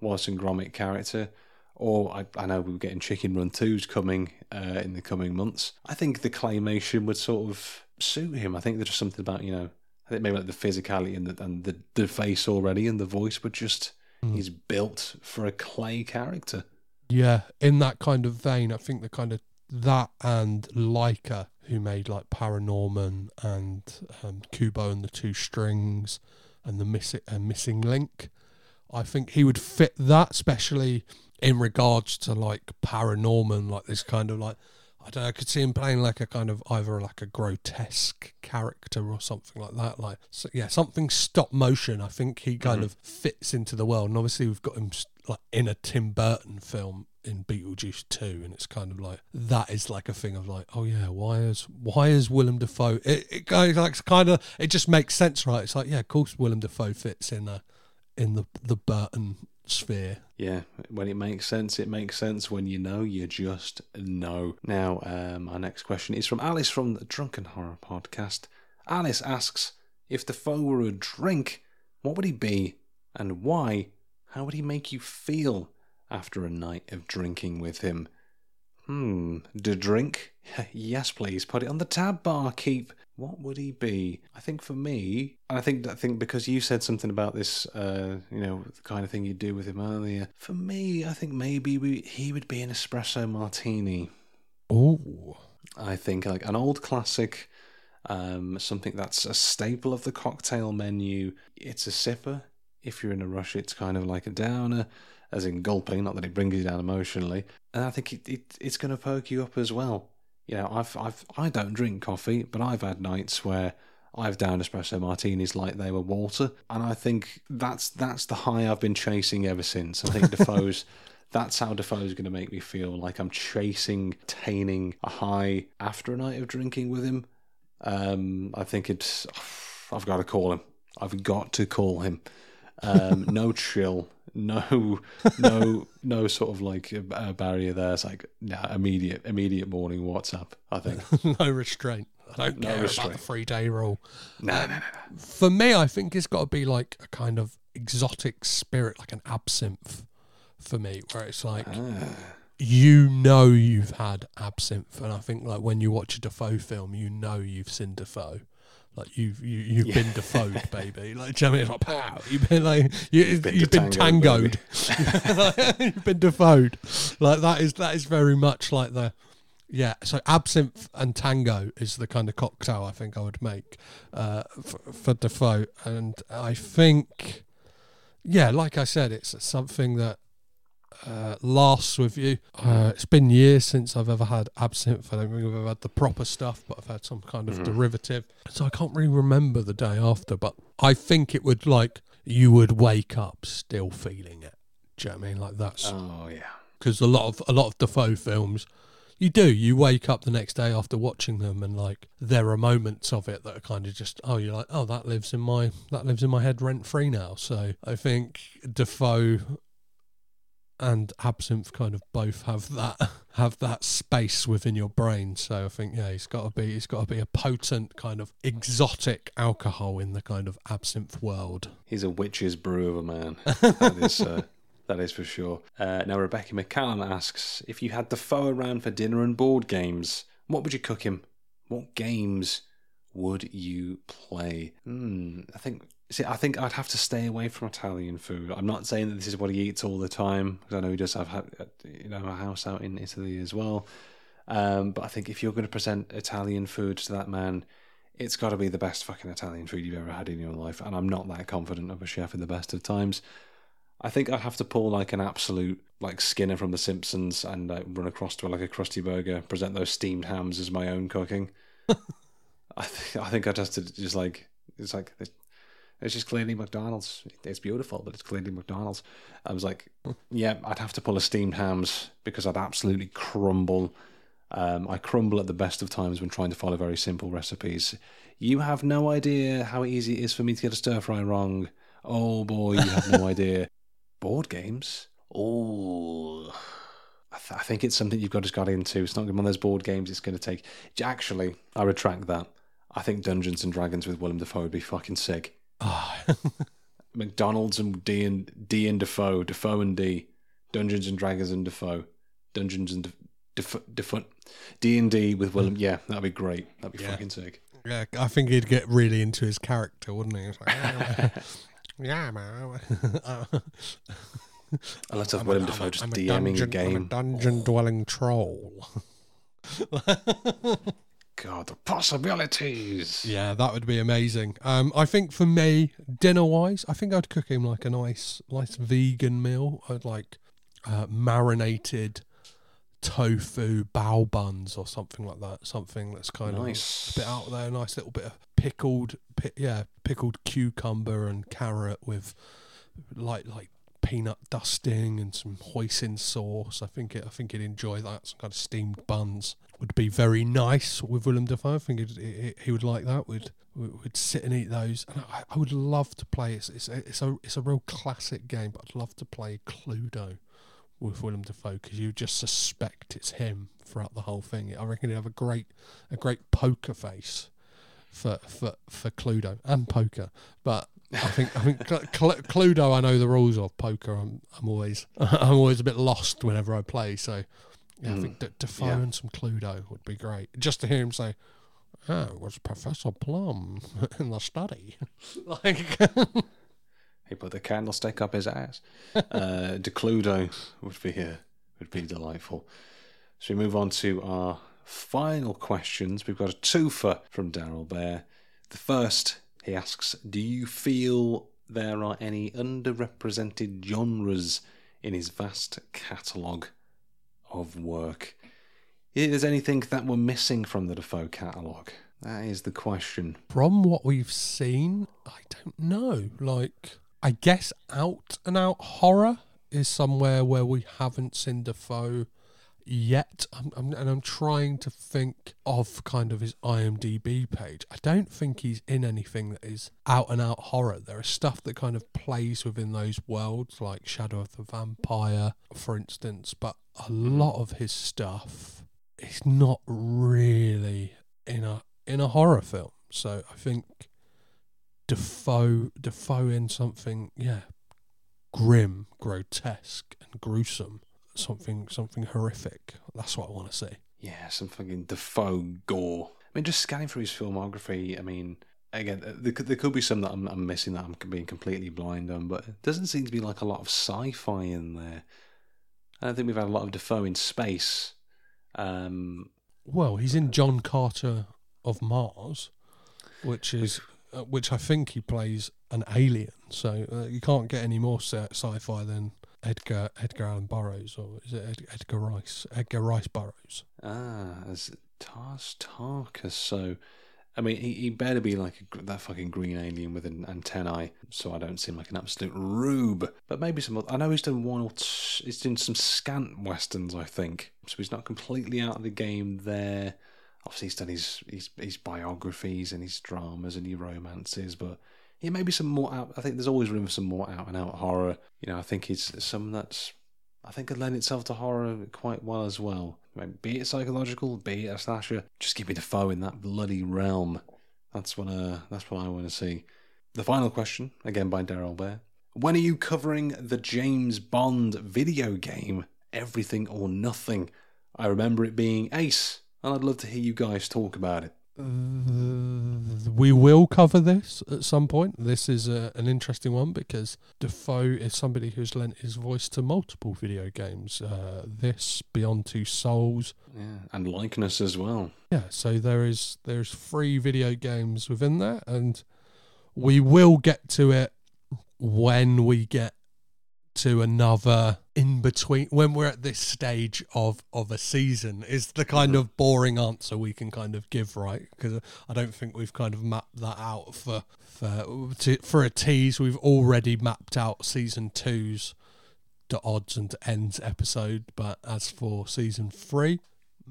A: Wallace and Gromit character. Or I, I know we are getting Chicken Run 2s coming uh, in the coming months. I think the claymation would sort of suit him. I think there's just something about, you know, I think maybe like the physicality and the, and the, the face already and the voice, but just
B: Mm.
A: he's built for a clay character.
B: Yeah, in that kind of vein, I think the kind of that and Laika, who made like Paranorman and um, Kubo and the Two Strings and the Miss- uh, Missing Link, I think he would fit that, especially in regards to like Paranorman, like this kind of like. I don't know. I could see him playing like a kind of either like a grotesque character or something like that. Like, so, yeah, something stop motion. I think he kind
A: Mhm.
B: of fits into the world. And obviously, we've got him like in a Tim Burton film in Beetlejuice 2 and it's kind of like that is like a thing of like oh yeah why is why is Willem Dafoe it, it of like kind of it just makes sense right it's like yeah of course Willem Dafoe fits in a in the the Burton sphere
A: Yeah, when it makes sense, it makes sense. When you know, you just know. Now, um, our next question is from Alice from the Drunken Horror Podcast. Alice asks If Dafoe were a drink, what would he be and why? How would he make you feel after a night of drinking with him? Hmm, the drink? yes, please. Put it on the tab bar. Keep. What would he be? I think for me, and I think I think because you said something about this, uh, you know, the kind of thing you do with him earlier. For me, I think maybe we, he would be an espresso martini.
B: oh
A: I think like an old classic, um, something that's a staple of the cocktail menu. It's a sipper. If you're in a rush, it's kind of like a downer, as in gulping. Not that it brings you down emotionally. And I think it, it it's going to perk you up as well. You know, I've I've I don't drink coffee, but I've had nights where I've downed espresso martinis like they were water, and I think that's that's the high I've been chasing ever since. I think Dafoe's That's how Dafoe's going to make me feel like I'm chasing, attaining a high after a night of drinking with him. Um, I think it's. I've got to call him. I've got to call him. Um, no chill, no, no, no sort of like a, barrier there. It's like nah, immediate, immediate morning WhatsApp. I think
B: no restraint. I don't
A: No
B: care
A: restraint.
B: about the three day rule.
A: no, no, no, no.
B: For me, I think it's got to be like a kind of exotic spirit, like an absinthe. For me, where it's like
A: Ah.
B: you know you've had absinthe, and I think like when you watch a Dafoe film, you know you've seen Dafoe. Like you've you, you've been Dafoed, baby. Like do you know what I mean? It's like pow. You've been like you, you've
A: been
B: been,
A: detangoed,
B: tangoed. you've been Dafoed. Like that is that is very much like the yeah. So absinthe and tango is the kind of cocktail I think I would make uh, for, for Dafoe, and I think yeah, like I said, it's something that uh, lasts with you. Uh, it's been years since I've ever had absinthe. I don't think I've ever had the proper stuff, but I've had some kind of
A: Mhm.
B: derivative. So I can't really remember the day after, but I think it would like you would wake up still feeling it. Do you know what I mean? Like that's
A: Oh yeah.
B: because a lot of a lot of Dafoe films, you do. You wake up the next day after watching them, and like there are moments of it that are kind of just oh, you're like oh that lives in my that lives in my head rent free now. So I think Dafoe and absinthe kind of both have that have that space within your brain. So I think yeah, it's got to be it's got to be a potent kind of exotic alcohol in the kind of absinthe world.
A: He's a witch's brew of a man. That is, uh, that is for sure. Uh, now, Rebecca McCallum asks if you had Dafoe around for dinner and board games, what would you cook him? What games would you play? Hmm, I think. See, I think I'd have to stay away from Italian food. I'm not saying that this is what he eats all the time, because I know he does have, you know, a house out in Italy as well. Um, but I think if you're going to present Italian food to that man, it's got to be the best fucking Italian food you've ever had in your life. And I'm not that confident of a chef in the best of times. I think I'd have to pull like an absolute like Skinner from The Simpsons and uh, run across to like a Krusty Burger, present those steamed hams as my own cooking. I think I think I'd have to just like it's like it's just clearly McDonald's. It's beautiful, but it's clearly McDonald's. I was like, yeah, I'd have to pull a steamed hams because I'd absolutely crumble. Um, I crumble at the best of times when trying to follow very simple recipes. You have no idea how easy it is for me to get a stir fry wrong. Oh boy, you have no idea. Board games? Oh, I, th- I think it's something you've got to got into. It's not one of those board games. It's going to take. Actually, I retract that. I think Dungeons and Dragons with Willem Dafoe would be fucking sick.
B: Ah,
A: McDonald's and D and D and Dafoe, Dafoe and D, Dungeons and Dragons and Dafoe, Dungeons and Dafoe, Dafoe, D and D with Willem. Yeah, that'd be great. That'd be
B: Yeah.
A: fucking sick.
B: yeah, I think he'd get really into his character, wouldn't he? Like, yeah, man.
A: I love to have Willem
B: a- I'm a-
A: just
B: I'm a
A: game.
B: dungeon,
A: a
B: I'm a dungeon dwelling troll.
A: God, the possibilities.
B: Yeah, that would be amazing. Um, I think for me, dinner wise, I think I'd cook him like a nice, nice vegan meal. I'd like uh, marinated tofu bao buns or something like that. Something that's kind
A: Nice.
B: of a bit out there. Nice little bit of pickled, pi- yeah, pickled cucumber and carrot with like like peanut dusting and some hoisin sauce. I think it, I think he'd enjoy that. Some kind of steamed buns would be very nice with Willem Dafoe. I think he, would like that. We'd would sit and eat those. And I, I would love to play. It's it's a, it's a it's a real classic game, but I'd love to play Cluedo with Willem Dafoe because you just suspect it's him throughout the whole thing. I reckon he'd have a great a great poker face for for for Cluedo and poker, but. I think I think Cl- Cl- Cluedo. I know the rules of poker. I'm I'm always I'm always a bit lost whenever I play. So yeah, I
A: Mm,
B: think that Dafoe
A: yeah.
B: and some Cluedo would be great. Just to hear him say, "Oh, it was Professor Plum in the study." like,
A: He put the candlestick up his ass. uh, Decludo would be uh, would be delightful. So we move on to our final questions. We've got a twofer from Daryl Bear. The first, he asks, "Do you feel there are any underrepresented genres in his vast catalogue of work? Is there anything that we're missing from the Dafoe catalogue? That is the question.
B: from what we've seen, I don't know. Like, I guess out and out horror is somewhere where we haven't seen Dafoe yet. I'm, I'm, and I'm trying to think of kind of his IMDb page. I don't think he's in anything that is out and out horror. There is stuff that kind of plays within those worlds, like Shadow of the Vampire, for instance. But a hmm. lot of his stuff is not really in a in a horror film. So I think Dafoe Dafoe in something, yeah, grim, grotesque, and gruesome something something horrific. That's what I want to see.
A: Yeah, some fucking Dafoe gore. I mean, just scanning through his filmography. I mean, again, uh, there could, there could be some that I'm, I'm missing that I'm being completely blind on, but it doesn't seem to be like a lot of sci-fi in there. I don't think we've had a lot of Dafoe in space. Um,
B: well, he's in John Carter of Mars, which is uh, which I think he plays an alien. So uh, you can't get any more sci-fi than Edgar Edgar Allan Burroughs, or is it Ed, Edgar Rice? Edgar Rice Burroughs.
A: Ah, as Tars Tarkas. So, I mean, he, he better be like a, that fucking green alien with an antennae, so I don't seem like an absolute rube. But maybe some. I know he's done one or two, he's done some scant westerns, I think. So he's not completely out of the game there. Obviously, he's done his his, his biographies and his dramas and his romances, but yeah, maybe some more out. I think there's always room for some more out and out horror. You know, I think it's some that's I think could lend itself to horror quite well as well. be it psychological, be it a slasher, just give me Dafoe in that bloody realm. That's what uh, that's what I want to see. The final question, again by Daryl Bear. When are you covering the James Bond video game, Everything or Nothing? I remember it being ace, and I'd love to hear you guys talk about it.
B: We will cover this at some point. This is a, an interesting one because Dafoe is somebody who's lent his voice to multiple video games. Uh, this, Beyond Two Souls,
A: yeah, and Likeness as well.
B: Yeah, so there is there's three video games within there, and we will get to it when we get to another in between when we're at this stage of of a season is the kind mm-hmm. of boring answer we can kind of give right? Because i don't think we've kind of mapped that out for for to, for a tease. We've already mapped out season two's to odds and ends episode but as for season three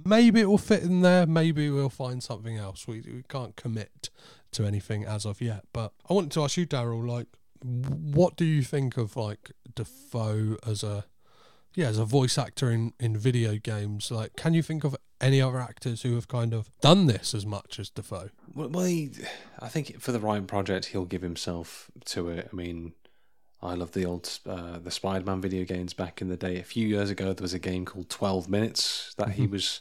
B: maybe it will fit in there. Maybe we'll find something else. We, we can't commit to anything as of yet but i wanted to ask you daryl like what do you think of like Dafoe as a yeah as a voice actor in in video games? Like, can you think of any other actors who have kind of done this as much as Dafoe?
A: Well, he, I think for the right project, he'll give himself to it. I mean, I love the old uh, the Spider-Man video games back in the day. A few years ago, there was a game called Twelve Minutes that mm-hmm. he was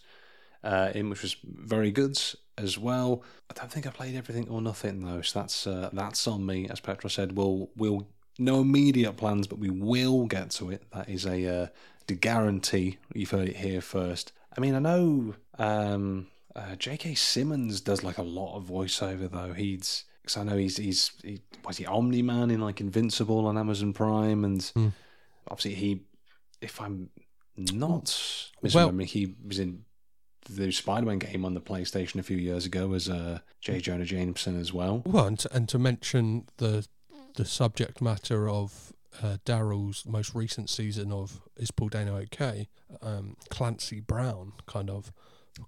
A: uh, in, which was very good as well. I don't think I played everything or nothing though, so that's uh, that's on me. As Petra said, we'll we'll no immediate plans, but we will get to it. That is a uh, the guarantee. You've heard it here first. I mean, I know um, uh, J.K. Simmons does like a lot of voiceover though. He's because I know he's he's he, was he Omni Man in like Invincible on Amazon Prime, and mm. obviously he, if I'm not well, he was in the Spider-Man game on the PlayStation a few years ago as uh, J. Jonah Jameson as well.
B: Well, and to, and to mention the the subject matter of uh, Daryl's most recent season of Is Paul Dano Okay? Um, Clancy Brown kind of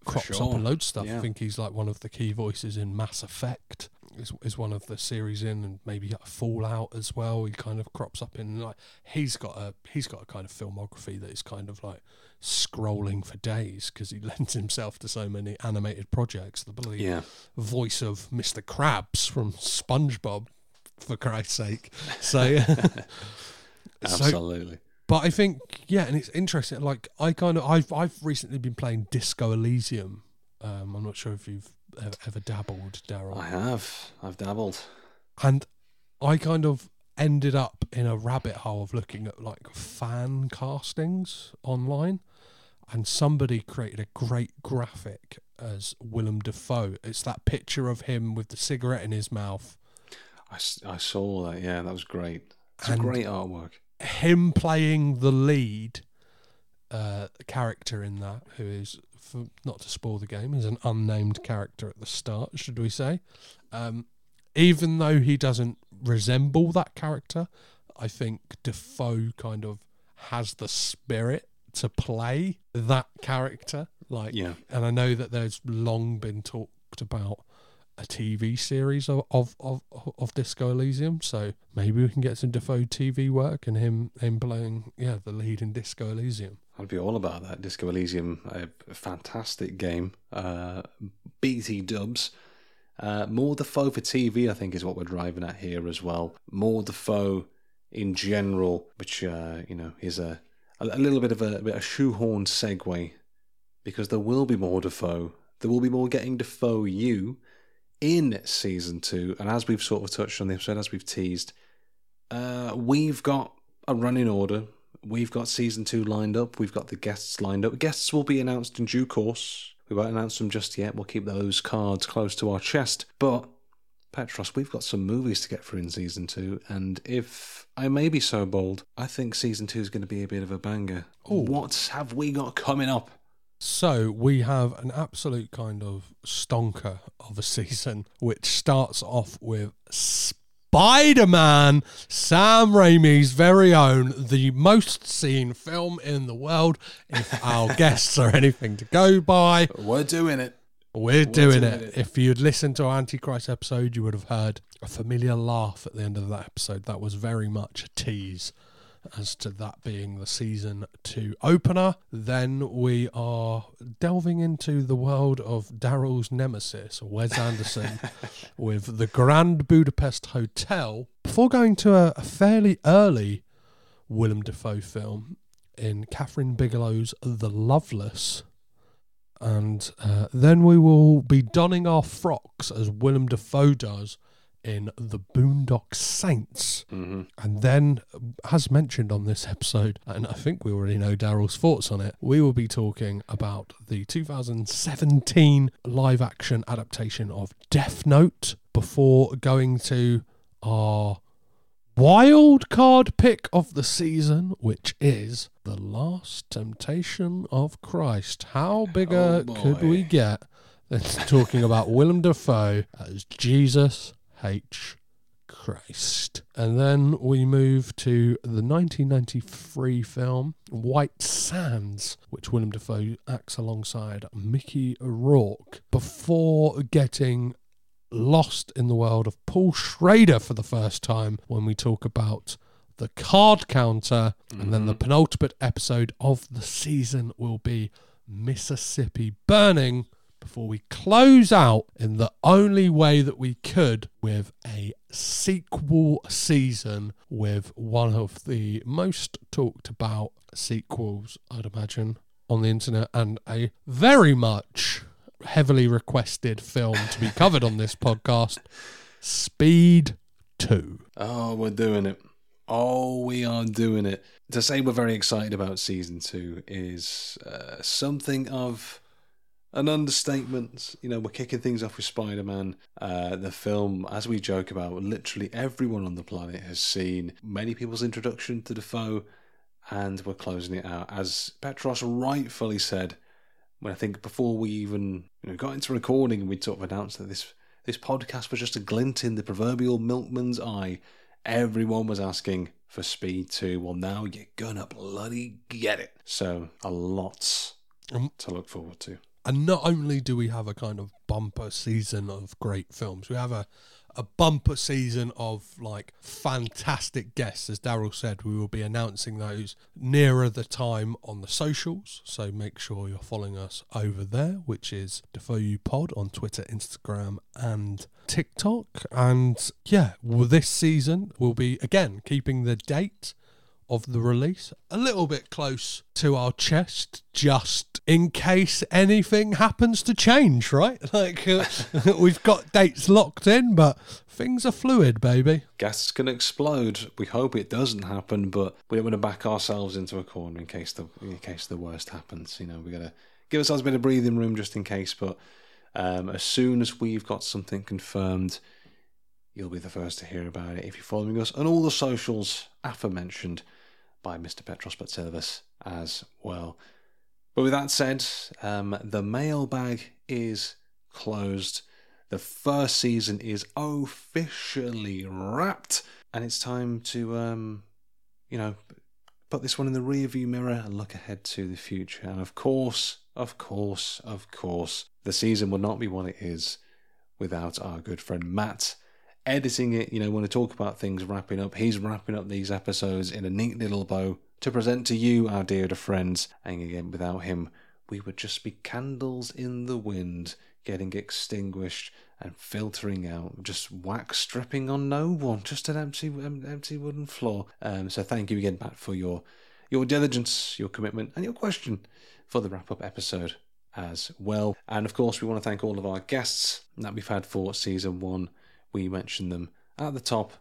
B: crops sure. up a load of stuff. Yeah. I think he's like one of the key voices in Mass Effect. Is, is one of the series in, and maybe a Fallout as well. He kind of crops up in like he's got a he's got a kind of filmography that is kind of like scrolling for days because he lends himself to so many animated projects. The bloody
A: yeah.
B: voice of Mr. Krabs from SpongeBob, for Christ's sake. So,
A: absolutely.
B: So, but I think yeah, and it's interesting. Like I kind of I've I've recently been playing Disco Elysium. Um, I'm not sure if you've ever dabbled, Daryl.
A: I have. I've dabbled,
B: and I kind of ended up in a rabbit hole of looking at like fan castings online and somebody created a great graphic as Willem Dafoe. It's that picture of him with the cigarette in his mouth.
A: I, I saw that, yeah, that was great. It's and a great artwork.
B: Him playing the lead uh, character in that, who is, for, not to spoil the game, is an unnamed character at the start, should we say. Um, even though he doesn't resemble that character, I think Dafoe kind of has the spirit to play that character. Like,
A: Yeah.
B: and I know that there's long been talked about a TV series of of, of of Disco Elysium. So maybe we can get some Dafoe TV work and him him playing yeah the lead in Disco Elysium.
A: I'd be all about that. Disco Elysium, a fantastic game. Uh, BT dubs. Uh, more Dafoe for TV, I think, is what we're driving at here as well. More Dafoe in general, which, uh, you know, is a, a, little bit of a, a shoehorned segue because there will be more Dafoe. There will be more getting Dafoe you in season two. And as we've sort of touched on the episode, as we've teased, uh, we've got a running order. We've got season two lined up. We've got the guests lined up. Guests will be announced in due course. We won't announce them just yet. We'll keep those cards close to our chest. But Petros, we've got some movies to get through in season two, and if I may be so bold, I think season two is going to be a bit of a banger.
B: Ooh.
A: What have we got coming up?
B: So we have an absolute kind of stonker of a season, which starts off with Spider Man, Sam Raimi's very own, the most seen film in the world. If our guests are anything to go by,
A: We're doing it.
B: we're doing
A: doing
B: it.
A: it.
B: If you'd listened to our Antichrist episode, you would have heard a familiar laugh at the end of that episode. That was very much a tease as to that being the season two opener. Then we are delving into the world of Daryl's nemesis, Wes Anderson, with the Grand Budapest Hotel, before going to a, a fairly early Willem Dafoe film in Kathryn Bigelow's The Loveless. And uh, then we will be donning our frocks as Willem Dafoe does in The Boondock Saints.
A: hmm
B: And then, as mentioned on this episode, and I think we already know Daryl's thoughts on it, we will be talking about the 2017 live action adaptation of Death Note before going to our wild card pick of the season, which is The Last Temptation of Christ. How bigger
A: Oh,
B: could we get than talking about Willem Dafoe as Jesus H. Christ. And then we move to the 1993 film White Sands, which Willem Dafoe acts alongside Mickey Rourke before getting lost in the world of Paul Schrader for the first time when we talk about the card counter. And then the mm-hmm. penultimate episode of the season will be Mississippi Burning before we close out in the only way that we could with a sequel season with one of the most talked about sequels, I'd imagine, on the internet and a very much heavily requested film to be covered on this podcast Speed 2.
A: Oh, we're doing it. Oh, we are doing it. To say we're very excited about season two is uh, something of an understatement. You know, we're kicking things off with Spider Man. Uh, the film, as we joke about, literally everyone on the planet has seen many people's introduction to Dafoe, and we're closing it out. As Petros rightfully said, when I think before we even you know, got into recording and we sort of announced that this this podcast was just a glint in the proverbial milkman's eye, everyone was asking for Speed 2. Well, now you're gonna bloody get it. So, a lot
B: Um,
A: to look forward to.
B: And not only do we have a kind of bumper season of great films, we have a, a bumper season of like fantastic guests. As Daryl said, we will be announcing those nearer the time on the socials. So make sure you're following us over there, which is Dafoe You Pod on Twitter, Instagram, and TikTok. And yeah, well, this season we'll be again keeping the date of the release a little bit close to our chest just in case anything happens to change right like uh, we've got dates locked in but things are fluid baby
A: Guests can explode. We hope it doesn't happen, but we don't want to back ourselves into a corner in case the in case the worst happens. You know, we gotta give ourselves a bit of breathing room just in case. But um, as soon as we've got something confirmed, you'll be the first to hear about it if you're following us on all the socials aforementioned by Mr. Petros Patsilivas as well. But with that said, um, the mailbag is closed. The first season is officially wrapped, and it's time to, um, you know, put this one in the rearview mirror and look ahead to the future. And of course, of course, of course, the season would not be what it is without our good friend Matt editing it. You know, when I talk about things wrapping up, he's wrapping up these episodes in a neat little bow to present to you, our dear dear friends. And again, without him, we would just be candles in the wind, getting extinguished and filtering out, just wax stripping on no one, just an empty, empty wooden floor. Um, so thank you again, Matt, for your your diligence, your commitment, and your question for the wrap up episode as well. And of course, we want to thank all of our guests that we've had for season one. We mentioned them at the top,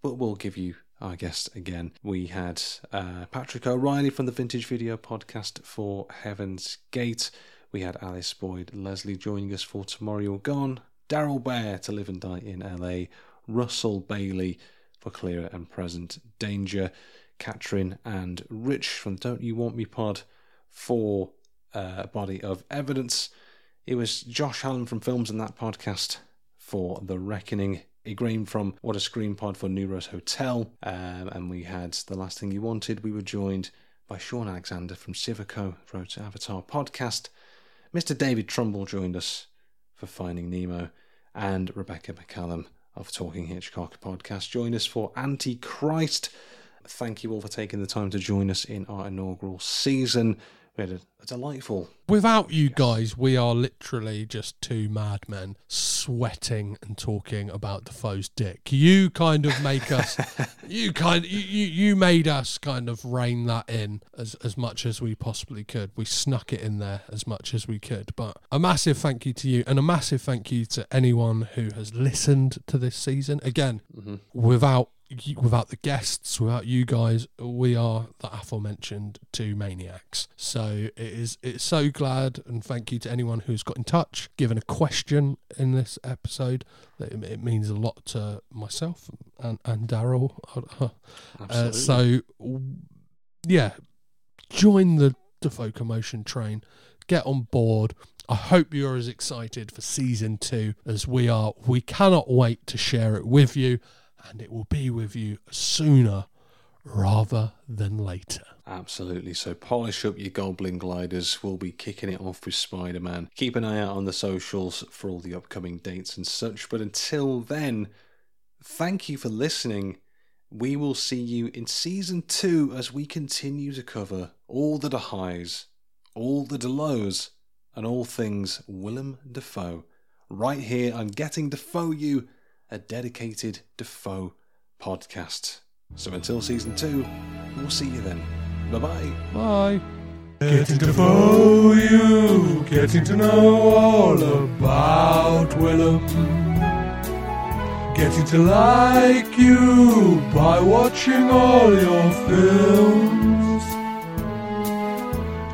A: but we'll give you our guest again. We had uh, Patrick O'Reilly from the Vintage Video Podcast for Heaven's Gate. We had Alice Boyd Leslie joining us for Tomorrow You're Gone. Daryl Bear to Live and Die in LA. Russell Bailey for Clearer and Present Danger. Catherine and Rich from Don't You Want Me Pod for uh, Body of Evidence. It was Josh Allen from Films and That Podcast for The Reckoning. Igraine from What a Screen Pod for Neuros Hotel. Um, and we had The Last Thing You Wanted. We were joined by Sean Alexander from Civico, wrote Avatar Podcast. Mr. David Trumbull joined us for Finding Nemo. And Rebecca McCallum of Talking Hitchcock Podcast joined us for Antichrist. Thank you all for taking the time to join us in our inaugural season. We had a, a delightful.
B: Without you guys, we are literally just two madmen sweating and talking about Dafoe's dick. You kind of make us, you kind, you, you you made us kind of rein that in as as much as we possibly could. We snuck it in there as much as we could. But a massive thank you to you, and a massive thank you to anyone who has listened to this season. Again,
A: Mm-hmm.
B: without without the guests, without you guys, we are the aforementioned two maniacs. So it is it's so glad and thank you to anyone who's got in touch, given a question in this episode. That it, it means a lot to myself and and Daryl. Uh, so yeah, join the Dafoe commotion train. Get on board. I hope you're as excited for season two as we are. We cannot wait to share it with you, and it will be with you sooner rather than later.
A: Absolutely. So polish up your Goblin gliders. We'll be kicking it off with Spider Man. Keep an eye out on the socials for all the upcoming dates and such. But until then, thank you for listening. We will see you in season two as we continue to cover all the highs, all the lows, and all things Willem Dafoe. Right here on Getting Dafoe You, a dedicated Dafoe podcast. So until season two, we'll see you then. Bye bye.
B: Bye.
C: Getting to know you, getting to know all about Willem. Getting to like you by watching all your films.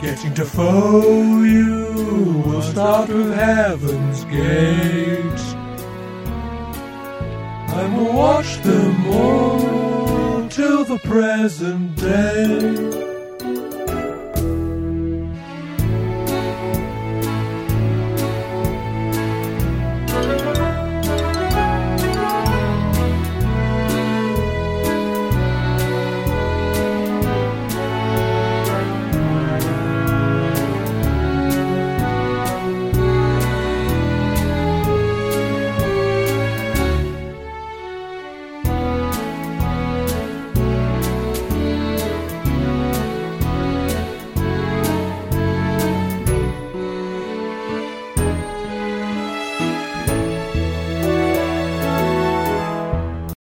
C: Getting to know you, we'll start with Heaven's Gate. And we'll watch them all till the present day.